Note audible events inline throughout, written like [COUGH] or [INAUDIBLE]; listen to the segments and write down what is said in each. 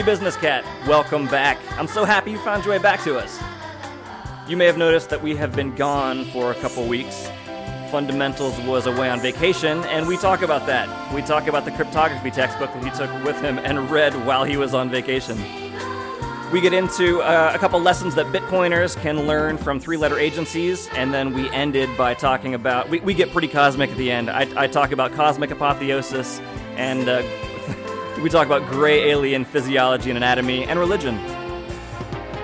me, Business Cat. Welcome back. I'm so happy you found your way back to us. You may have noticed that we have been gone for a couple weeks. Fundamentals was away on vacation, and we talk about that. We talk about the cryptography textbook that he took with him and read while he was on vacation. We get into uh, a couple lessons that Bitcoiners can learn from three letter agencies, and then we ended by talking about. We, we get pretty cosmic at the end. I, I talk about cosmic apotheosis, and uh, we talk about gray alien physiology and anatomy and religion.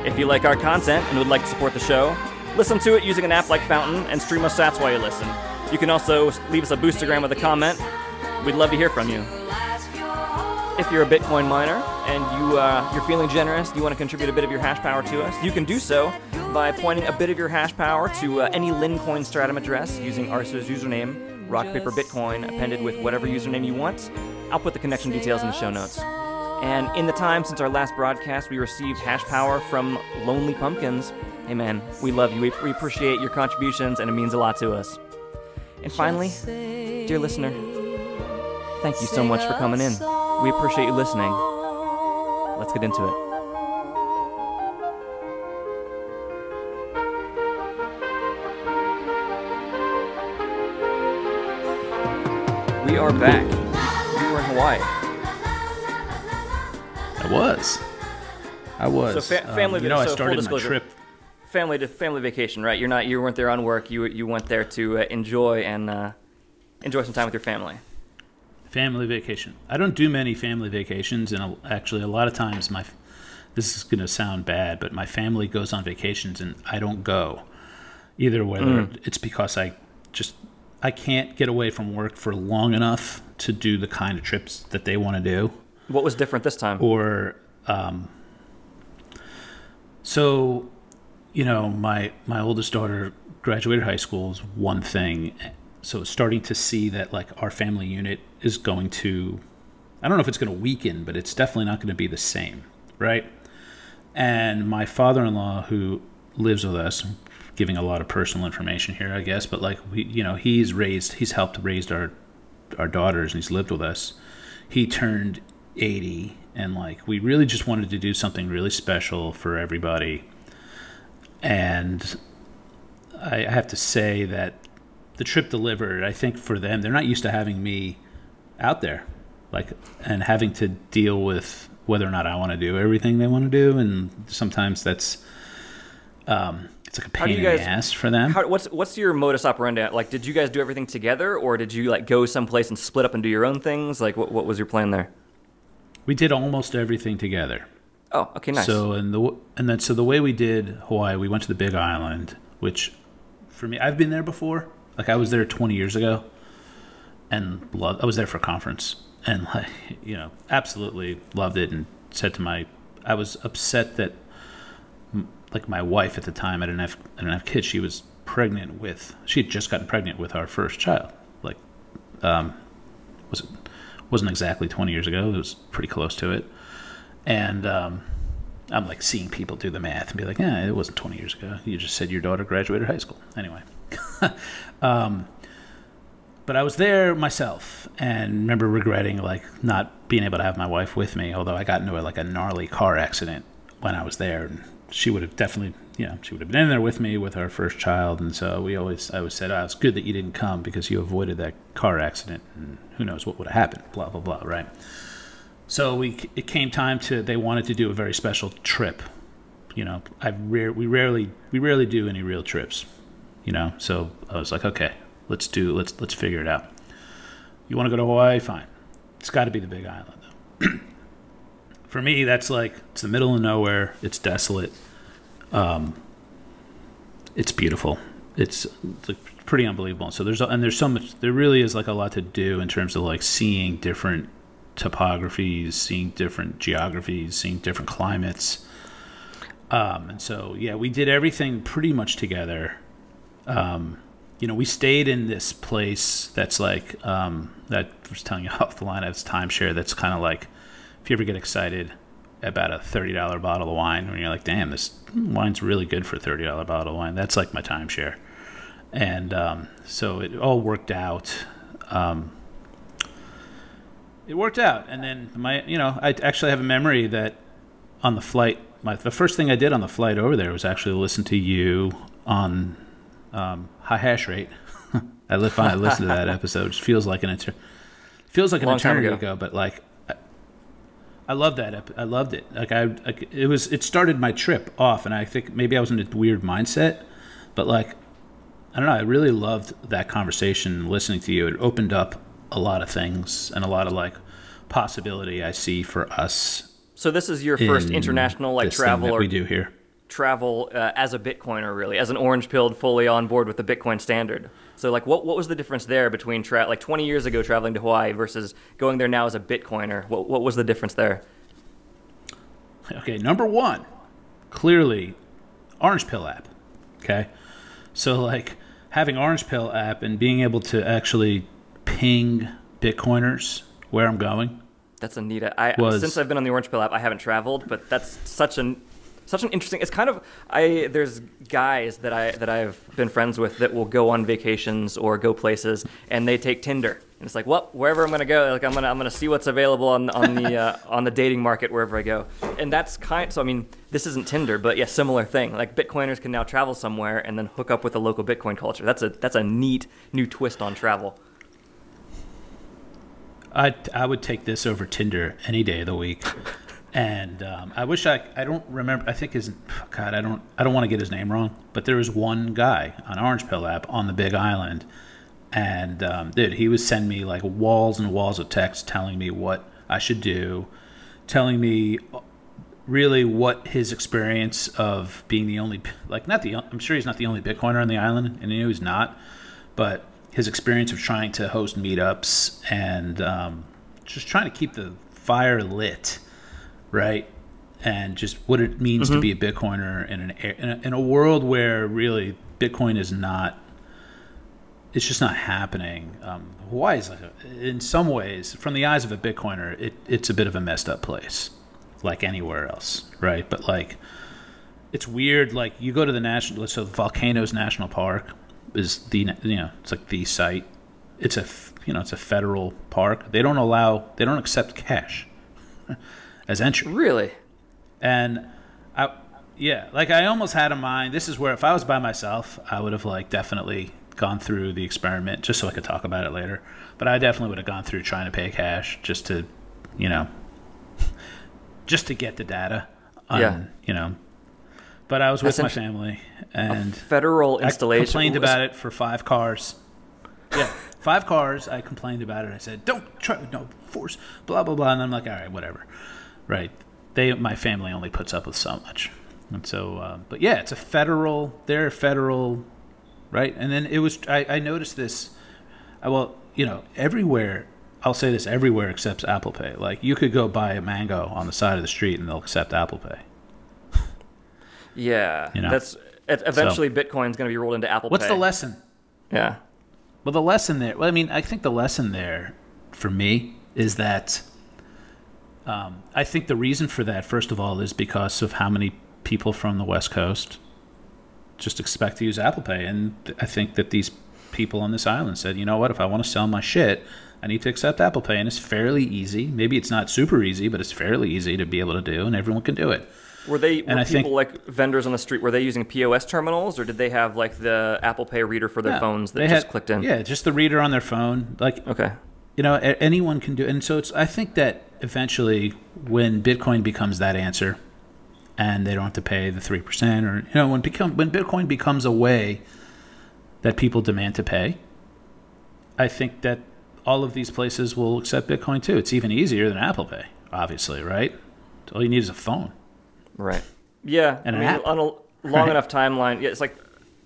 If you like our content and would like to support the show, listen to it using an app like Fountain and stream us sats while you listen. You can also leave us a boostergram with a comment. We'd love to hear from you. If you're a Bitcoin miner and you uh, you're feeling generous, you want to contribute a bit of your hash power to us, you can do so by pointing a bit of your hash power to uh, any Lincoin Stratum address using Arsa's username, rock paper Bitcoin, appended with whatever username you want. I'll put the connection details in the show notes. And in the time since our last broadcast, we received hash power from Lonely Pumpkins. Hey man, we love you. We, we appreciate your contributions, and it means a lot to us. And finally, dear listener, thank you so much for coming in. We appreciate you listening. Let's get into it. We are back. You were in Hawaii. I was. I was. So fa- Um, family- you know, I so full started my trip. Family to family vacation, right? You're not. You weren't there on work. You you went there to uh, enjoy and uh, enjoy some time with your family. Family vacation. I don't do many family vacations, and actually, a lot of times my. This is going to sound bad, but my family goes on vacations and I don't go. Either whether Mm. it's because I just I can't get away from work for long enough to do the kind of trips that they want to do. What was different this time? or um, so you know my my oldest daughter graduated high school is one thing so starting to see that like our family unit is going to i don't know if it's going to weaken but it's definitely not going to be the same right and my father-in-law who lives with us giving a lot of personal information here i guess but like we you know he's raised he's helped raise our our daughters and he's lived with us. He turned 80 and like we really just wanted to do something really special for everybody. And I have to say that the trip delivered i think for them they're not used to having me out there like and having to deal with whether or not i want to do everything they want to do. And sometimes that's um it's like a How do pain you in guys- the ass for them How, what's what's your modus operandi? Like, did you guys do everything together, or did you like go someplace and split up and do your own things? Like, what what was your plan there? we did almost everything together Oh, okay, nice. So and the and then so the way we did Hawaii, we went to the Big Island, which for me, I've been there before. Like I was there 20 years ago, and loved, I was there for a conference, and like [LAUGHS] you know, absolutely loved it, and said to my, I was upset that like my wife at the time, I didn't have I didn't have kids. She was pregnant with, she had just gotten pregnant with our first child. Like, um, was it wasn't exactly 20 years ago. It was pretty close to it. And um, I'm like seeing people do the math and be like, yeah, it wasn't 20 years ago. You just said your daughter graduated high school. Anyway. [LAUGHS] um, but I was there myself and remember regretting like not being able to have my wife with me, although I got into a, like a gnarly car accident when I was there. And she would have definitely, you know, she would have been in there with me with our first child. And so we always, I always said, oh, it's good that you didn't come because you avoided that car accident and who knows what would have happened, blah, blah, blah, right? So we, it came time to, they wanted to do a very special trip you know, I rare we rarely we rarely do any real trips, you know. So I was like, okay, let's do let's let's figure it out. You want to go to Hawaii? Fine. It's got to be the Big Island though. [CLEARS THROAT] For me, that's like it's the middle of nowhere. It's desolate. Um, it's beautiful. It's, it's pretty unbelievable. So there's and there's so much. There really is like a lot to do in terms of like seeing different topographies, seeing different geographies, seeing different climates. Um, and so yeah, we did everything pretty much together. Um, you know, we stayed in this place that's like um, that I was telling you [LAUGHS] off the line. It's timeshare. That's kind of like if you ever get excited about a thirty dollar bottle of wine, when you're like, "Damn, this wine's really good for a thirty dollar bottle of wine." That's like my timeshare, and um, so it all worked out. Um, it worked out, and then my, you know, I actually have a memory that on the flight, my the first thing I did on the flight over there was actually listen to you on um, high hash rate. [LAUGHS] I li- listened to that episode. It feels like an inter- feels like an Long eternity ago. ago, but like I, loved that. Ep- I loved it. Like I, like, it was. It started my trip off, and I think maybe I was in a weird mindset, but like I don't know. I really loved that conversation. Listening to you, it opened up a lot of things and a lot of like possibility I see for us. So this is your first in international like travel or we do here. travel uh, as a Bitcoiner, really, as an orange pilled, fully on board with the Bitcoin standard. So, like, what what was the difference there between tra- like 20 years ago traveling to Hawaii versus going there now as a Bitcoiner? What what was the difference there? Okay, number one, clearly, Orange Pill app. Okay, so like having Orange Pill app and being able to actually ping Bitcoiners where I'm going. That's a neat. I Was- since I've been on the Orange Pill app, I haven't traveled, but that's such an such an interesting. It's kind of I. There's guys that I that I've been friends with that will go on vacations or go places, and they take Tinder, and it's like, well, wherever I'm gonna go, like I'm gonna I'm gonna see what's available on on the uh, [LAUGHS] on the dating market wherever I go, and that's kind. So I mean, this isn't Tinder, but yeah, similar thing. Like Bitcoiners can now travel somewhere and then hook up with the local Bitcoin culture. That's a that's a neat new twist on travel. I I would take this over Tinder any day of the week. [LAUGHS] And um, I wish I I don't remember. I think his God I don't I don't want to get his name wrong. But there was one guy on Orange Pill app on the Big Island, and um, dude, he was sending me like walls and walls of text telling me what I should do, telling me really what his experience of being the only like not the I'm sure he's not the only Bitcoiner on the island, and he knew he's not, but his experience of trying to host meetups and um, just trying to keep the fire lit, right? And just what it means to be a Bitcoiner in an in a, in a world where really Bitcoin is not. It's just not happening. Um, Hawaii is like, a, in some ways, from the eyes of a Bitcoiner, it, it's a bit of a messed up place, like anywhere else, right? But like, it's weird. Like you go to the national, so the Volcanoes National Park is the you know it's like the site. It's a you know it's a federal park. They don't allow they don't accept cash [LAUGHS] as entry. Really? And I yeah, like I almost had in mind. This is where if I was by myself, I would have like definitely gone through the experiment just so I could talk about it later. But I definitely would have gone through trying to pay cash just to, you know, [LAUGHS] just to get the data. On, Yeah. You know. But I was with That's my family and Federal installation. I complained about it for five cars. Yeah, five cars. I complained about it. I said, "Don't try, no force, blah blah blah." And I'm like, "All right, whatever." Right? They, my family only puts up with so much, and so, uh, but yeah, it's a federal. They're federal, right? And then it was. I, I noticed this. I, well, you know, everywhere. I'll say this: everywhere accepts Apple Pay. Like you could go buy a mango on the side of the street, and they'll accept Apple Pay. Yeah, You know? that's eventually Bitcoin's going to be rolled into Apple What's Pay. the lesson? Yeah, Well, the lesson there. Well, I mean, I think the lesson there for me is that um, I think the reason for that, first of all, is because of how many people from the West Coast just expect to use Apple Pay, and I think that these people on this island said, you know what, if I want to sell my shit, I need to accept Apple Pay, and it's fairly easy. Maybe it's not super easy, but it's fairly easy to be able to do, and everyone can do it. were they were And I people think- like vendors on the street? Were they using POS terminals, or did they have like the Apple Pay reader for their Yeah, phones that just had- clicked in? Yeah, just the reader on their phone, like Okay. You know anyone can do and so it's i think that eventually when bitcoin becomes that answer and they don't have to pay the three percent, or you know, when become when Bitcoin becomes a way that people demand to pay, I think that all of these places will accept Bitcoin too. It's even easier than Apple Pay, obviously, right? All you need is a phone. Right. Yeah. And I an mean, app. on a long Right. enough timeline, yeah, it's like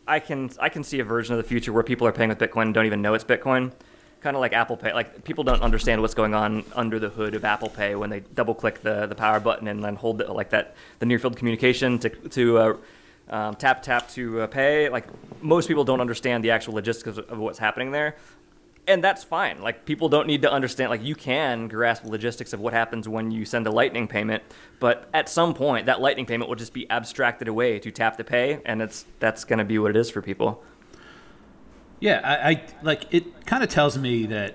I can I can see a version of the future where people are paying with Bitcoin and don't even know it's Bitcoin. Kind of like Apple Pay. Like people don't understand what's going on under the hood of Apple Pay when they double click the, the power button and then hold it like that the near field communication to to uh, um, tap tap to uh, pay. Like most people don't understand the actual logistics of, of what's happening there. and that's fine. Like people don't need to understand. Like you can grasp the logistics of what happens when you send a Lightning payment, but at some point that Lightning payment will just be abstracted away to tap to pay, and it's that's going to be what it is for people. Yeah, I, I like it. Kind of tells me that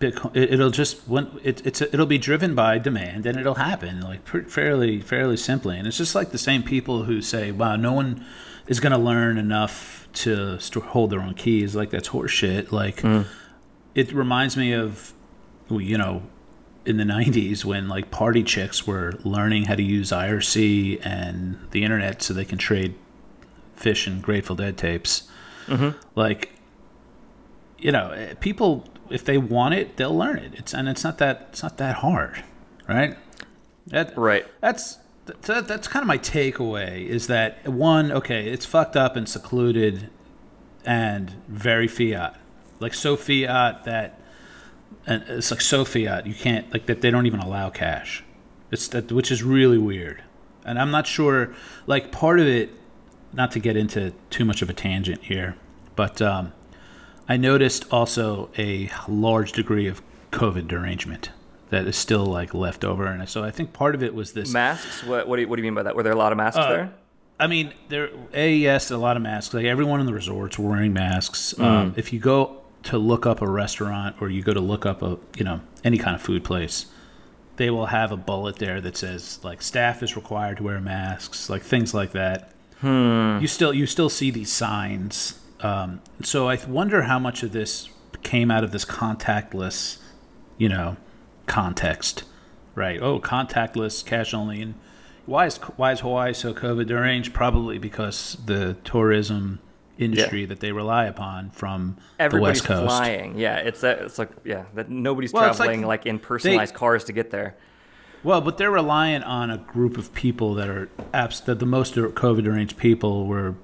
Bitcoin it, it'll just when it, it's it'll be driven by demand and it'll happen like pr- fairly fairly simply. And it's just like the same people who say, "Wow, no one is going to learn enough to st- hold their own keys." Like that's horseshit. Like mm. it reminds me of you know in the 90s when like party chicks were learning how to use IRC and the internet so they can trade fish and Grateful Dead tapes. Mm-hmm. Like you know, eh, people if they want it, they'll learn it. It's and it's not that it's not that hard, right? That, Right. That's that, that's kind of my takeaway is that one, okay, it's fucked up and secluded and very fiat, like so fiat that and it's like so fiat you can't like that they don't even allow cash. It's that which is really weird, and I'm not sure. Like part of it, not to get into too much of a tangent here, but um, I noticed also a large degree of COVID derangement that is still like left over, and so I think part of it was this. Masks? What what do you, what do you mean by that? Were there a lot of masks Uh, there? I mean, there a yes, a lot of masks. Like everyone in the resorts were wearing masks. Um, if you go to look up a restaurant or you go to look up a you know any kind of food place, they will have a bullet there that says like staff is required to wear masks, like things like that. You still you still see these signs. Um, so I wonder how much of this came out of this contactless, you know, context, right? Oh, contactless, cash only, and why is why is Hawaii so COVID deranged? Probably because the tourism industry that they rely upon from Everybody's the West Coast. flying. Yeah, it's that. It's like yeah, that nobody's Well, it's like traveling like, in personalized cars to get there. Well, but they're reliant on a group of people that are apps that the most COVID deranged people were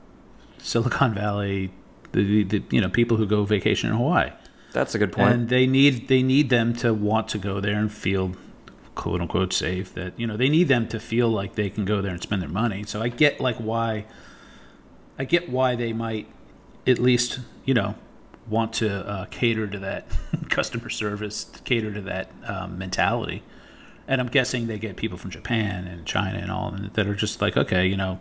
Silicon Valley, the, the you know people who go vacation in Hawaii, That's a good point. and they need they need them to want to go there and feel quote unquote safe. That you know they need them to feel like they can go there and spend their money. So I get like why I get why they might at least you know want to uh, cater to that [LAUGHS] customer service, cater to that um, mentality. And I'm guessing they get people from Japan and China and all that are just like, okay, you know,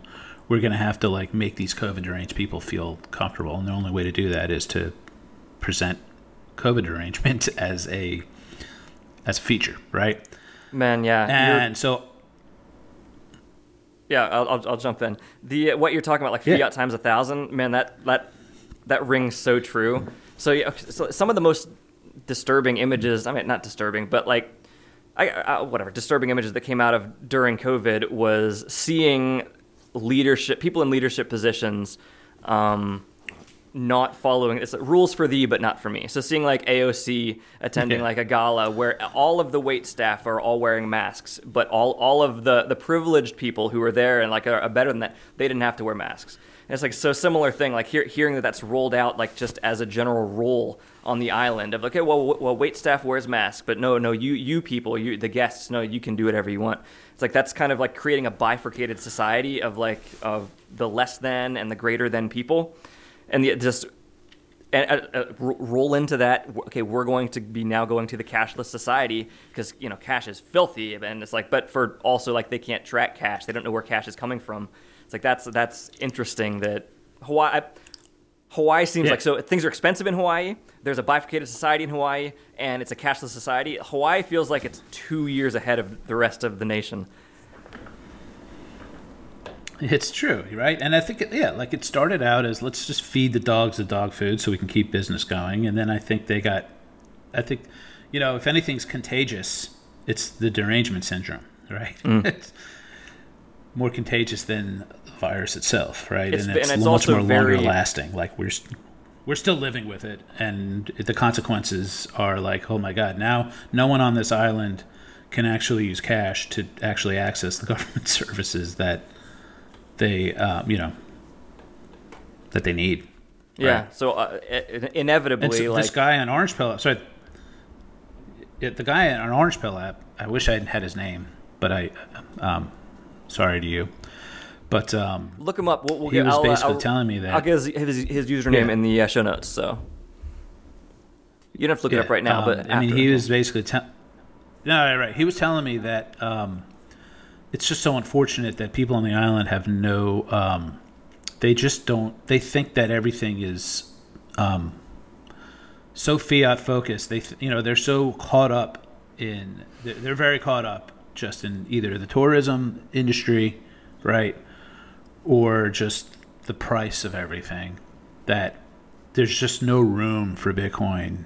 we're going to have to like make these COVID deranged people feel comfortable, and the only way to do that is to present COVID derangement [LAUGHS] as a as a feature, right? Man, yeah, And so Yeah, I'll, I'll, I'll jump in. The what you're talking about, like Yeah. fiat times a thousand, man, that that that rings so true. So yeah, so some of the most disturbing images, I mean, not disturbing, but like, I, I whatever, disturbing images that came out of during COVID was seeing leadership, people in leadership positions, um, not following it's rules for thee but not for me. So seeing like aoc attending like a gala where all of the wait staff are all wearing masks but all, all of the, the privileged people who are there and like are, are better than that they didn't have to wear masks and it's like so similar thing like hear, hearing that that's rolled out like just as a general rule on the island of okay well, w- well wait staff wears masks but no no you you people you the guests no you can do whatever you want it's like that's kind of like creating a bifurcated society of like of the less than and the greater than people and the, just and uh, uh, roll into that. Okay, we're going to be now going to the cashless society because you know cash is filthy, and it's like, but for also like they can't track cash, they don't know where cash is coming from. It's like that's that's interesting that Hawaii. Hawaii seems Yeah. like so things are expensive in Hawaii. There's a bifurcated society in Hawaii, and it's a cashless society. Hawaii feels like it's two years ahead of the rest of the nation. It's true, right? And I think, it, yeah, like it started out as let's just feed the dogs the dog food so we can keep business going. And then I think they got, I think, you know, if anything's contagious, it's the derangement syndrome, right? Mm. [LAUGHS] It's- more contagious than virus itself, right? It's- and it's, and it's much more very- longer lasting. Like we're we're still living with it, and the consequences are like, oh my god, now no one on this island can actually use cash to actually access the [LAUGHS] government services that they, um, you know, that they need. Yeah. Right. So uh, inevitably, so like this guy on Orange Pill, sorry, the guy on Orange Pill app. I wish I had his name, but I, um, sorry to you, but um, look him up. We'll, we'll he get, was I'll, basically I'll- telling me that I'll get his, his, his username Yeah. in the uh, show notes. So you don't have to look it up right now, um, but I mean, he was basically tell. No, right, right. He was telling me that um, it's just so unfortunate that people on the island have no. Um, they just don't. They think that everything is um, so fiat focused. They, th- you know, they're so caught up in. They're, they're very caught up just in either the tourism industry, right, or just the price of everything. That there's just no room for Bitcoin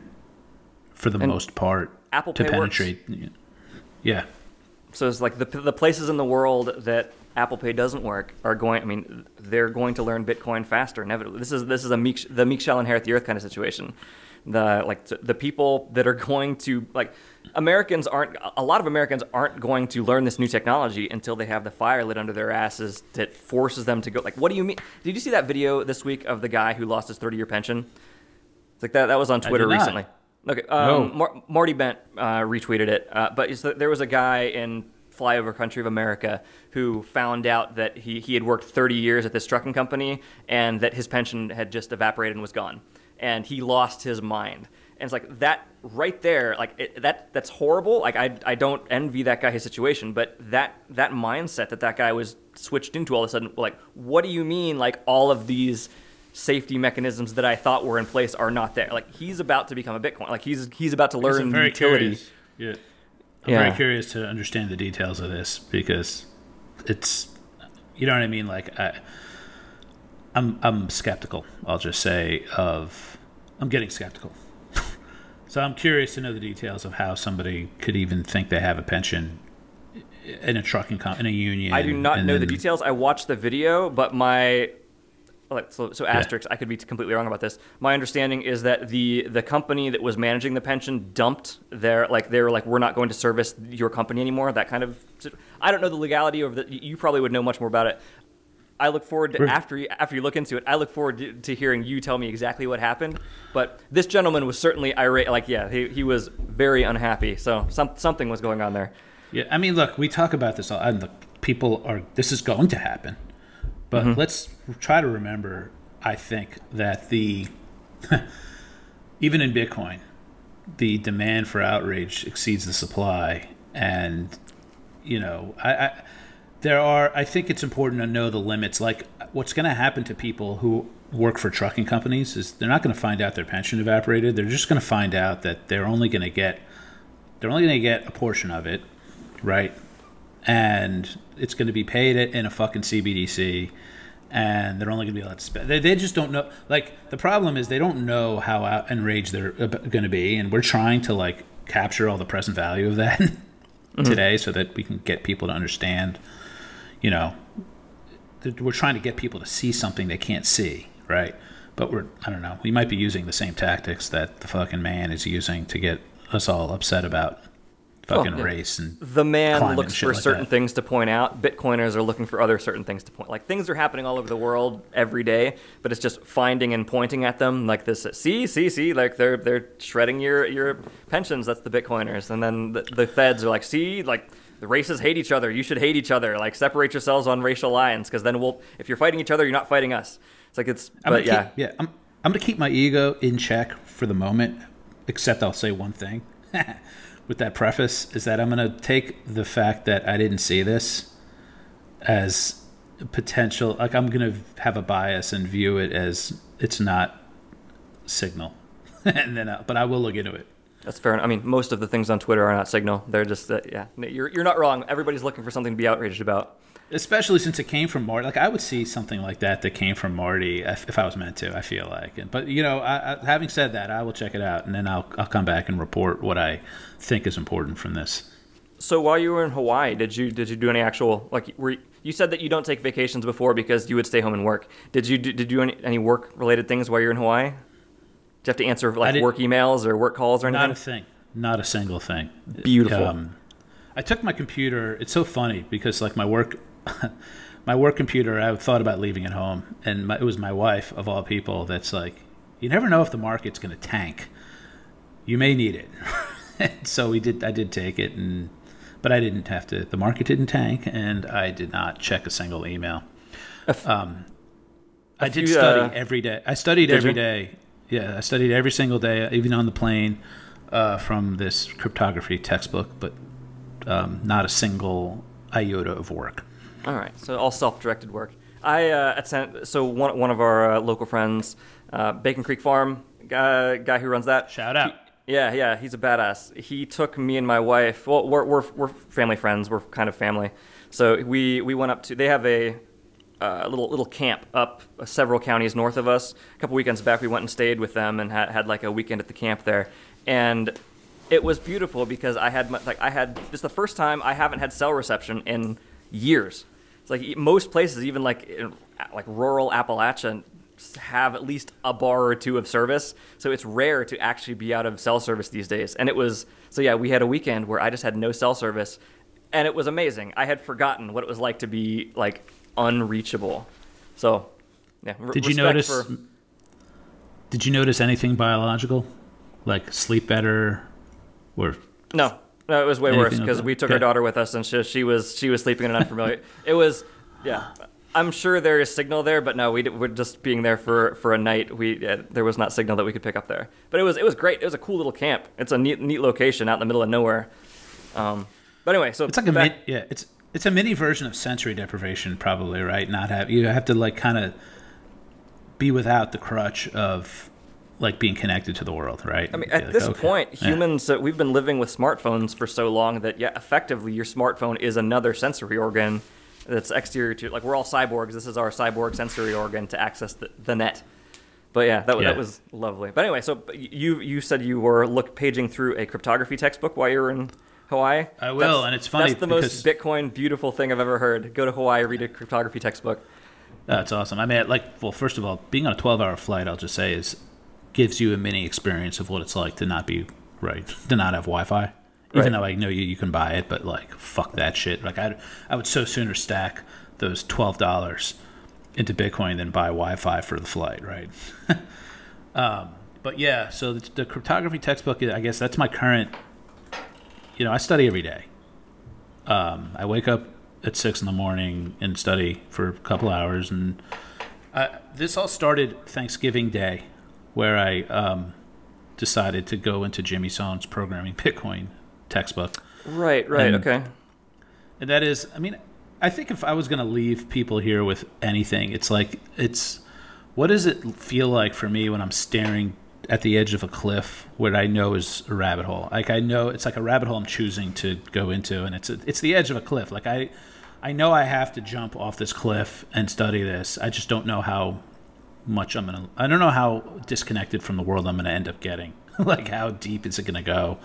for the And most part Apple to Pay works. penetrate. Yeah. So it's like the the places in the world that Apple Pay doesn't work are going. I mean, they're going to learn Bitcoin faster. Inevitably, this is this is a meek the meek shall inherit the earth kind of situation. The like the people that are [LAUGHS] going to like Americans aren't a lot of Americans aren't going to learn this new technology until they have the fire lit under their asses that forces them to go. Like, what do you mean? Did you see that video this week of the guy who lost his thirty year pension? It's like that. That was on Twitter recently. Okay, um, No. Mar- Marty Bent uh, retweeted it, uh, but it's, there was a guy in flyover country of America who found out that he, he had worked 30 years at this trucking company and that his pension had just evaporated and was gone, and he lost his mind. And it's like that right there, like it, that that's horrible. Like I, I don't envy that guy his situation, but that that mindset that that guy was switched into all of a sudden, like what do you mean? Like all of these safety mechanisms that I thought were in place are not there. Like he's about to become a Bitcoin. Like he's he's about to learn I'm very utility. curious. Yeah. I'm Yeah. very curious to understand the details of this because it's, you know what I mean. Like I, I'm I'm skeptical. I'll just say of I'm getting skeptical. So I'm curious to know the details of how somebody could even think they have a pension in a trucking com- in a union. I do not know the details. I watched the video, but my like so, so asterisk. I could be completely wrong about this. My understanding is that the the company that was managing the pension dumped their like they were like we're not going to service your company anymore. That kind of I don't know the legality of that. You probably would know much more about it. I look forward to after you, after you look into it. I look forward to, to hearing you tell me exactly what happened. But this gentleman was certainly irate. Like yeah, he, he was very unhappy. So some, something was going on there. Yeah, I mean, look, we talk about this, all, and look, people are. This is going to happen, but Mm-hmm. let's try to remember. I think that the [LAUGHS] even in Bitcoin, the demand for outrage exceeds the supply, and you know, I, I there are. I think it's important to know the limits. Like, what's going to happen to people who work for trucking companies is they're not going to find out their pension evaporated. They're just going to find out that they're only going to get they're only going to get a portion of it, right? And it's going to be paid in a fucking CBDC, and they're only going to be allowed to spend. They, they just don't know. Like the problem is they don't know how out- enraged they're going to be, and we're trying to like capture all the present value of that [LAUGHS] mm-hmm. today, so that we can get people to understand. You know, we're trying to get people to see something they can't see, right? But we're I don't know. We might be using the same tactics that the fucking man is using to get us all upset about fucking race and the man looks for like certain that. things to point out. Bitcoiners are looking for other certain things to point. Like things are happening all over the world every day, but it's just finding and pointing at them like this. See, see, see. Like they're they're shredding your your pensions. That's the Bitcoiners, and then the, the Feds are like, see, like. The races hate each other. You should hate each other. Like separate yourselves on racial lines, because then we'll. If you're fighting each other, you're not fighting us. It's like it's. I'm But yeah, keep, yeah, I'm I'm gonna keep my ego in check for the moment. Except I'll say one thing [LAUGHS] with that preface is that I'm gonna take the fact that I didn't see this as potential. Like I'm gonna have a bias and view it as it's not signal, [LAUGHS] and then I, but I will look into it. That's fair. I mean, most of the things on Twitter are not signal. They're just uh, yeah. You're you're not wrong. Everybody's looking for something to be outraged about. especially since it came from Marty. Like I would see something like that that came from Marty if, if I was meant to. I feel like, but you know, I, I, having said that, I will check it out and then I'll I'll come back and report what I think is important from this. So while you were in Hawaii, did you did you do any actual like were you, you said that you don't take vacations before because you would stay home and work. Did you do, did you do any, any work related things while you're in Hawaii? You have to answer like work emails or work calls or anything? Not a thing. Not a single thing. Beautiful. Um, I took my computer. It's so funny because like my work, [LAUGHS] my work computer. I thought about leaving it home, and my, it was my wife of all people. That's like, you never know if the market's going to tank. You may need it. [LAUGHS] so we did. I did take it, and but I didn't have to. The market didn't tank, and I did not check a single email. Um, I did study uh, every day. I studied every day. Yeah, I studied every single day, even on the plane, uh, from this cryptography textbook, but um, not a single iota of work. All right, so all self-directed work. I uh, at San, so one one of our uh, local friends, uh, Bacon Creek Farm guy, guy who runs that. Shout out. He- yeah, yeah, he's a badass. He took me and my wife. Well, we're we're, we're family friends. We're kind of family. So we we went up to. They have a uh, little little camp up several counties north of us. A couple weekends back, we went and stayed with them and had, had like a weekend at the camp there, and it was beautiful because I had like I had this is the first time I haven't had cell reception in years. It's like most places, even like in, like rural Appalachia, have at least a bar or two of service. So it's rare to actually be out of cell service these days. And it was so yeah, we had a weekend where I just had no cell service, and it was amazing. I had forgotten what it was like to be like unreachable. So yeah, r- Did you notice? for- Did you notice anything biological, like sleep better, or No, no, it was way worse because we took our daughter with us, and she, she was she was sleeping in an unfamiliar. [LAUGHS] it was, yeah. I'm sure there is signal there, but no, we d- we're just being there for, for a night. We yeah, there was not signal that we could pick up there, but it was it was great. It was a cool little camp. It's a neat neat location out in the middle of nowhere. Um, but anyway, so it's like a back- min- yeah, it's it's a mini version of sensory deprivation, probably right? Not have you have to like kind of be without the crutch of like being connected to the world, right? I mean, at this point, humans uh, we've been living with smartphones for so long that yeah, effectively your smartphone is another sensory organ that's exterior to like we're all cyborgs. This is our cyborg sensory organ to access the, the net. But yeah, that, was that was lovely. But anyway, so you you said you were look paging through a cryptography textbook while you were in Hawaii. I will, and it's funny That's the most Bitcoin beautiful thing I've ever heard. Go to Hawaii, read a cryptography textbook. That's awesome. I mean, like, well, first of all, being on a 12 hour flight, I'll just say, is gives you a mini experience of what it's like to not be right, to not have Wi Fi. Even Right. though I know you, you can buy it, but like, fuck that shit. Like, I, I would so sooner stack those $12 into Bitcoin than buy Wi Fi for the flight, right? [LAUGHS] um, but yeah, so the, the cryptography textbook, I guess that's my current, you know, I study every day. Um, I wake up at six in the morning and study for a couple hours, and I, this all started Thanksgiving Day, where I um, decided to go into Jimmy Song's programming [LAUGHS] Bitcoin textbook, Right, right, And- okay. and that is, I mean, I think if I was going to leave people here with anything, it's like it's what does it feel like for me when I'm staring at the edge of a cliff what I know is a rabbit hole. Like I know it's like a rabbit hole I'm choosing to go into, and it's a, it's the edge of a cliff. Like I I know I have to jump off this cliff and study this. I just don't know how much I'm gonna. I don't know how disconnected from the world I'm gonna end up getting. [LAUGHS] like how deep is it gonna go?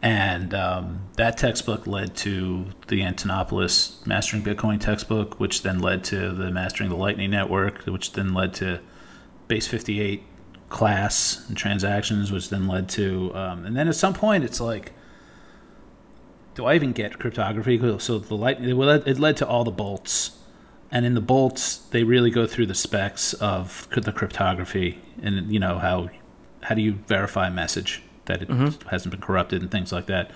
And um, that textbook led to the Antonopoulos Mastering Bitcoin textbook, which then led to the Mastering the Lightning Network, which then led to Base 58 class and transactions, which then led to. Um, and then at some point, it's like, do I even get cryptography? So the light it led, it led to all the BOLTs, and in the BOLTs, they really go through the specs of the cryptography, and you know how how do you verify a message that it hasn't been corrupted and things like that.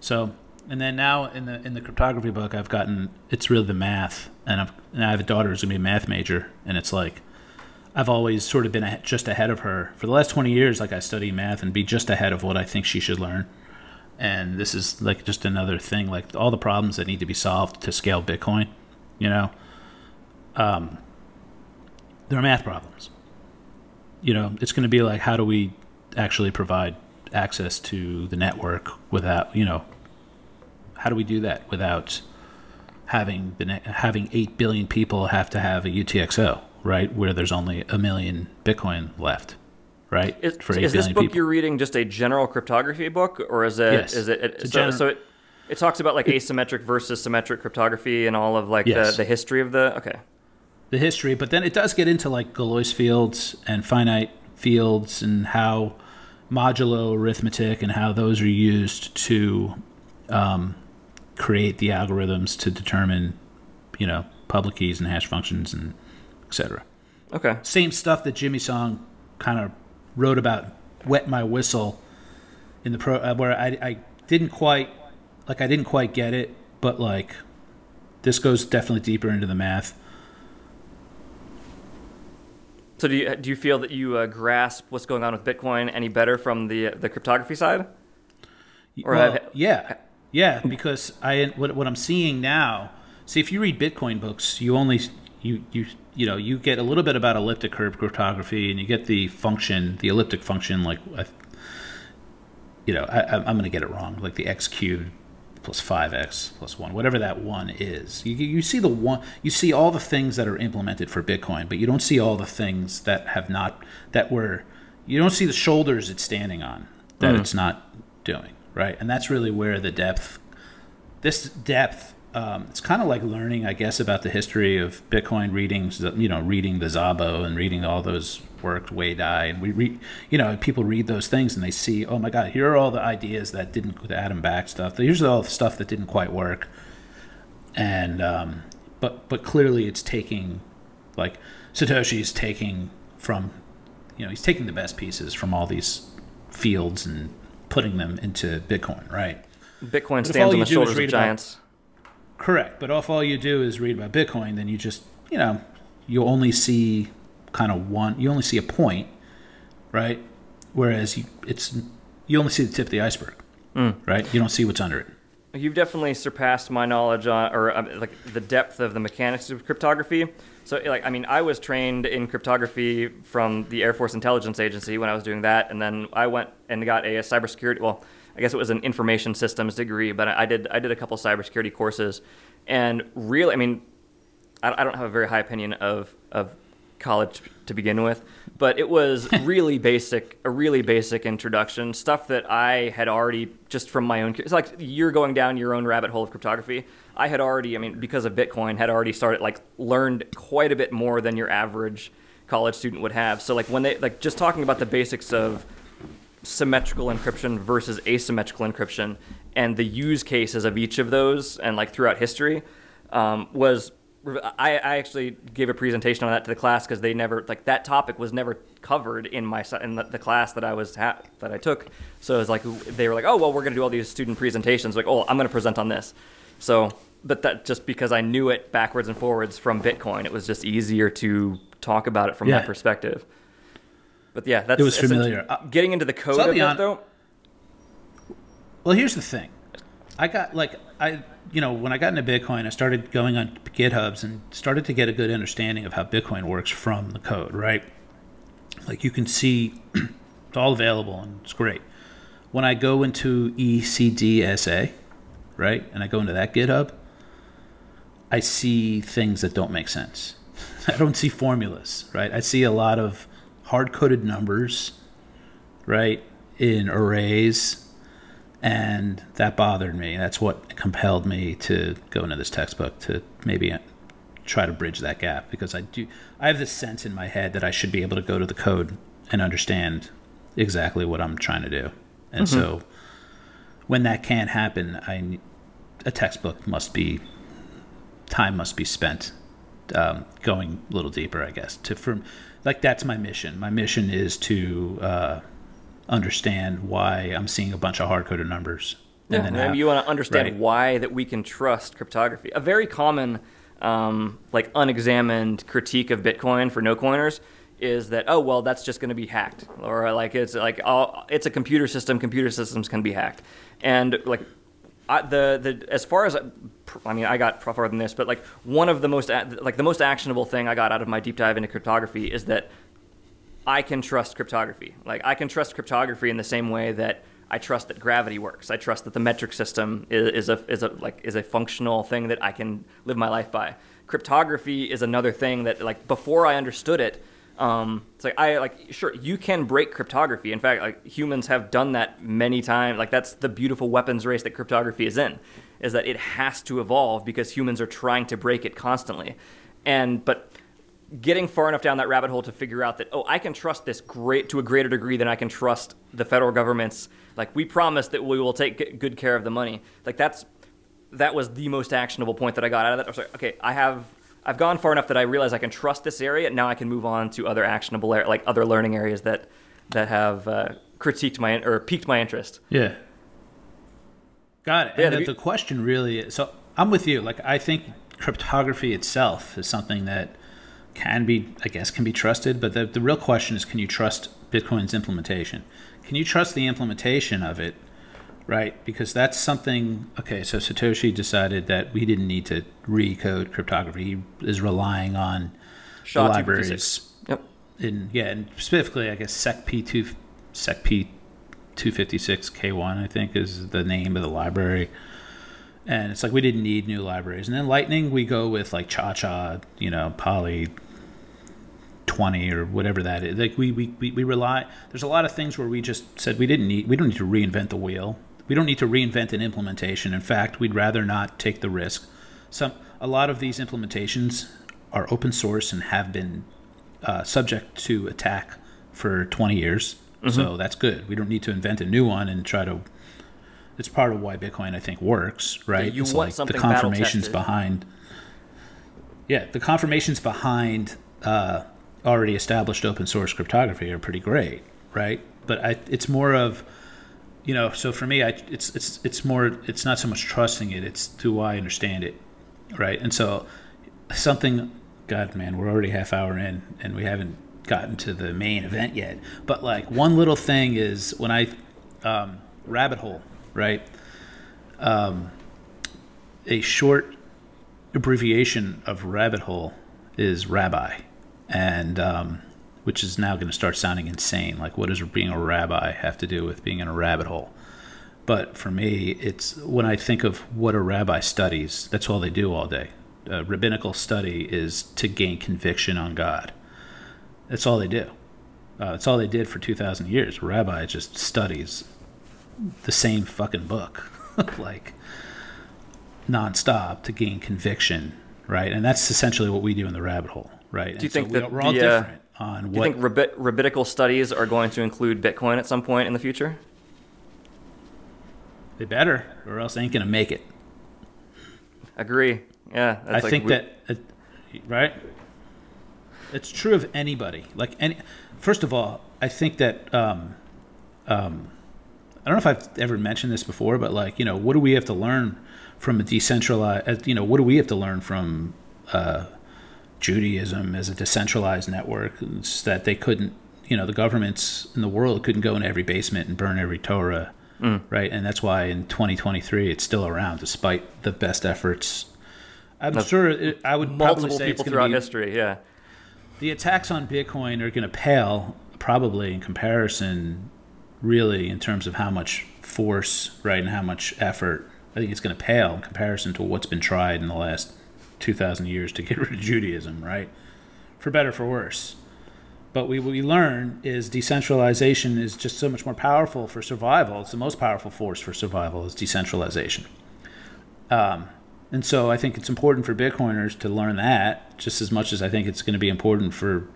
So, and then now in the in the cryptography book, I've gotten it's really the math, and, I've, and I have a daughter who's gonna be a math major, and it's like I've always sort of been just ahead of her for the last twenty years. Like I study math and be just ahead of what I think she should learn, and this is like just another thing. Like all the problems that need to be solved to scale Bitcoin, you know, um, there are math problems. You know, it's going to be like how do we actually provide access to the network without you know how do we do that without having the ne- having 8 billion people have to have a UTXO right where there's only a million bitcoin left right Is, is this book people you're reading just a general cryptography book, or is it? Yes. Is it? It's a so, gener- so it, It talks about like asymmetric versus symmetric cryptography and all of like Yes. the, the history of the. Okay. the history, but then it does get into like Galois fields and finite fields and how modulo arithmetic and how those are used to um, create the algorithms to determine, you know, public keys and hash functions and etc. Okay. Same stuff that Jimmy Song kind of wrote about "Wet My Whistle" in the pro, uh, where I, I didn't quite like I didn't quite get it, but like this goes definitely deeper into the math. So do you do you feel that you uh, grasp what's going on with Bitcoin any better from the the cryptography side? Or well, have- yeah, yeah, because I what what I'm seeing now. See, if you read Bitcoin books, you only you you you know you get a little bit about elliptic curve cryptography, and you get the function, the elliptic function, like I, you know, I, I'm going to get it wrong, like the x cubed plus five x plus one, whatever that one is. You you see the one, you see all the things that are implemented for Bitcoin, but you don't see all the things that have not that were. You don't see the shoulders it's standing on that mm-hmm. it's not doing right, and that's really where the depth. This depth. Um, it's kind of like learning, I guess, about the history of Bitcoin. Reading, you know, reading the Szabo and reading all those works, Wei Dai, and we read, you know, people read those things and they see, oh my God, here are all the ideas that didn't, the Adam Back stuff. Here's all the stuff that didn't quite work, and um, but but clearly it's taking, like Satoshi's taking from, you know, he's taking the best pieces from all these fields and putting them into Bitcoin, right? Bitcoin stands all on the shoulders of read about- giants. Correct. But if all you do is read about Bitcoin, then you just, you know, you only see kind of one, you only see a point, right? Whereas you, it's, you only see the tip of the iceberg, right? You don't see what's under it. You've definitely surpassed my knowledge on, or um, like the depth of the mechanics of cryptography. So, like, I mean, I was trained in cryptography from the Air Force Intelligence Agency when I was doing that, and then I went and got a, cybersecurity. Well, I guess it was an information systems degree, but I did I did a couple cybersecurity courses, and really, I mean, I I don't have a very high opinion of of college to begin with, but it was [LAUGHS] really basic, a really basic introduction, stuff that I had already just from my own. It's like you're going down your own rabbit hole of cryptography. I had already, I mean, because of Bitcoin, had already started like learned quite a bit more than your average college student would have. So like when they like just talking about the basics of symmetrical encryption versus asymmetrical encryption and the use cases of each of those and like throughout history um, was I, I actually gave a presentation on that to the class because they never like that topic was never covered in my in the, the class that I was ha- that I took. So it was like they were like, oh well, we're gonna do all these student presentations. Like, oh, I'm gonna present on this. So, but that just because I knew it backwards and forwards from Bitcoin, it was just easier to talk about it from Yeah. that perspective. But yeah, that's It was familiar. Uh, Getting into the code so of it though. Well, here's the thing. I got like I you know when I got into Bitcoin, I started going on GitHubs and started to get a good understanding of how Bitcoin works from the code. Right, like you can see [CLEARS THROAT] it's all available and it's great. When I go into ECDSA, right, and I go into that GitHub, I see things that don't make sense. [LAUGHS] I don't see formulas, right? I see a lot of hard coded numbers, right, in arrays and that bothered me. That's what compelled me to go into this textbook to maybe try to bridge that gap because I do. I have this sense in my head that I should be able to go to the code and understand exactly what I'm trying to do, and so when that can't happen, I a textbook must be time must be spent um, going a little deeper, I guess. To from like that's my mission. My mission is to uh, understand why I'm seeing a bunch of hard coded numbers. Yeah, then and how- you want to understand right. why that we can trust cryptography. A very common, um, like unexamined critique of Bitcoin for no coiners is that oh well that's just going to be hacked or like it's like oh, it's a computer system. Computer systems can be hacked, and like I, the the as far as I mean I got farther than this, but like one of the most like the most actionable thing I got out of my deep dive into cryptography is that I can trust cryptography. Like I can trust cryptography in the same way that I trust that gravity works. I trust that the metric system is, is a is a like is a functional thing that I can live my life by. Cryptography is another thing that like before I understood it, Um, it's like I like sure you can break cryptography. In fact, like humans have done that many times. Like that's the beautiful weapons race that cryptography is in, is that it has to evolve because humans are trying to break it constantly. And but getting far enough down that rabbit hole to figure out that oh I can trust this great to a greater degree than I can trust the federal government's like we promise that we will take good care of the money. Like that's that was the most actionable point that I got out of that. I was like, okay, I have I've gone far enough that I realize I can trust this area. Now I can move on to other actionable, like other learning areas that that have uh, critiqued my or piqued my interest. Yeah. Got it. Yeah, and the question really is, so I'm with you. Like I think cryptography itself is something that can be, I guess, can be trusted. But the, the real question is, can you trust Bitcoin's implementation? Can you trust the implementation of it? Right, because that's something. Okay, so Satoshi decided that we didn't need to recode cryptography. He is relying on SHA the libraries. Yep. In yeah, and specifically, I guess SecP two, SecP 256 K1, I think is the name of the library. And it's like we didn't need new libraries. And then Lightning, we go with like ChaCha, you know, Poly 20 or whatever that is. Like we, we, we, rely, there's a lot of things where we just said we didn't need, we don't need to reinvent the wheel. We don't need to reinvent an implementation. In fact, we'd rather not take the risk. Some, a lot of these implementations are open source and have been uh, subject to attack for 20 years so that's good. We don't need to invent a new one and try to. It's part of why Bitcoin, I think, works, right? you it's want like something the confirmations behind. Yeah, the confirmations behind uh, already established open source cryptography are pretty great, right? But I, it's more of, you know, so for me, I, it's it's it's more, it's not so much trusting it; it's do I understand it, right? And so something, God, man, we're already half hour in, and we haven't gotten to the main event yet. But like one little thing is when I um, rabbit hole, right? Um, a short abbreviation of rabbit hole is rabbi, and um, which is now going to start sounding insane. Like, what does being a rabbi have to do with being in a rabbit hole? But for me, it's when I think of what a rabbi studies, that's all they do all day. A rabbinical study is to gain conviction on God. That's all they do. Uh, that's all they did for 2,000 years. A rabbi just studies the same fucking book, [LAUGHS] like nonstop to gain conviction, right? And that's essentially what we do in the rabbit hole, right? Do you And think we, that we're all the, uh, different on what? Do you think rabbi- rabbinical studies are going to include Bitcoin at some point in the future? they better, or else they ain't gonna make it. Agree. Yeah. I like think we- that, uh, right? It's true of anybody. Like any, first of all, I think that um, um, I don't know if I've ever mentioned this before, but like you know, what do we have to learn from a decentralized? You know, what do we have to learn from uh, Judaism as a decentralized network? It's that they couldn't, you know, the governments in the world couldn't go into every basement and burn every Torah, right? And that's why in 2023 it's still around, despite the best efforts. I'm sure it, I would probably say people throughout be, history. Yeah. The attacks on Bitcoin are going to pale probably in comparison, really, in terms of how much force, right, and how much effort. I think it's going to pale in comparison to what's been tried in the last 2,000 years to get [LAUGHS] rid of Judaism, right? For better, for worse. But we, what we learn is decentralization is just so much more powerful for survival. It's the most powerful force for survival is decentralization. Um, and so I think it's important for Bitcoiners to learn that just as much as I think it's going to be important for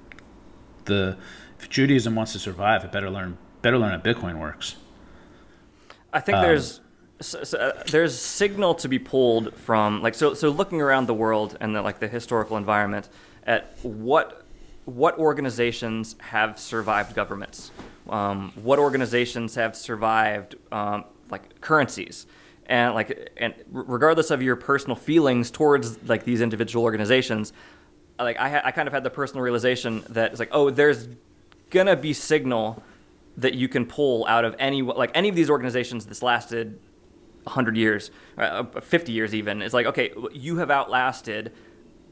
the if Judaism wants to survive, it better learn better learn how Bitcoin works. I think Um, there's so, so, uh, there's signal to be pulled from like so so looking around the world and the, like the historical environment at what what organizations have survived governments, um, what organizations have survived um, like currencies, and like and regardless of your personal feelings towards like these individual organizations, like I ha- I kind of had the personal realization that it's like oh there's gonna be signal that you can pull out of any like any of these organizations that's lasted 100 years uh, 50 years even. It's like okay you have outlasted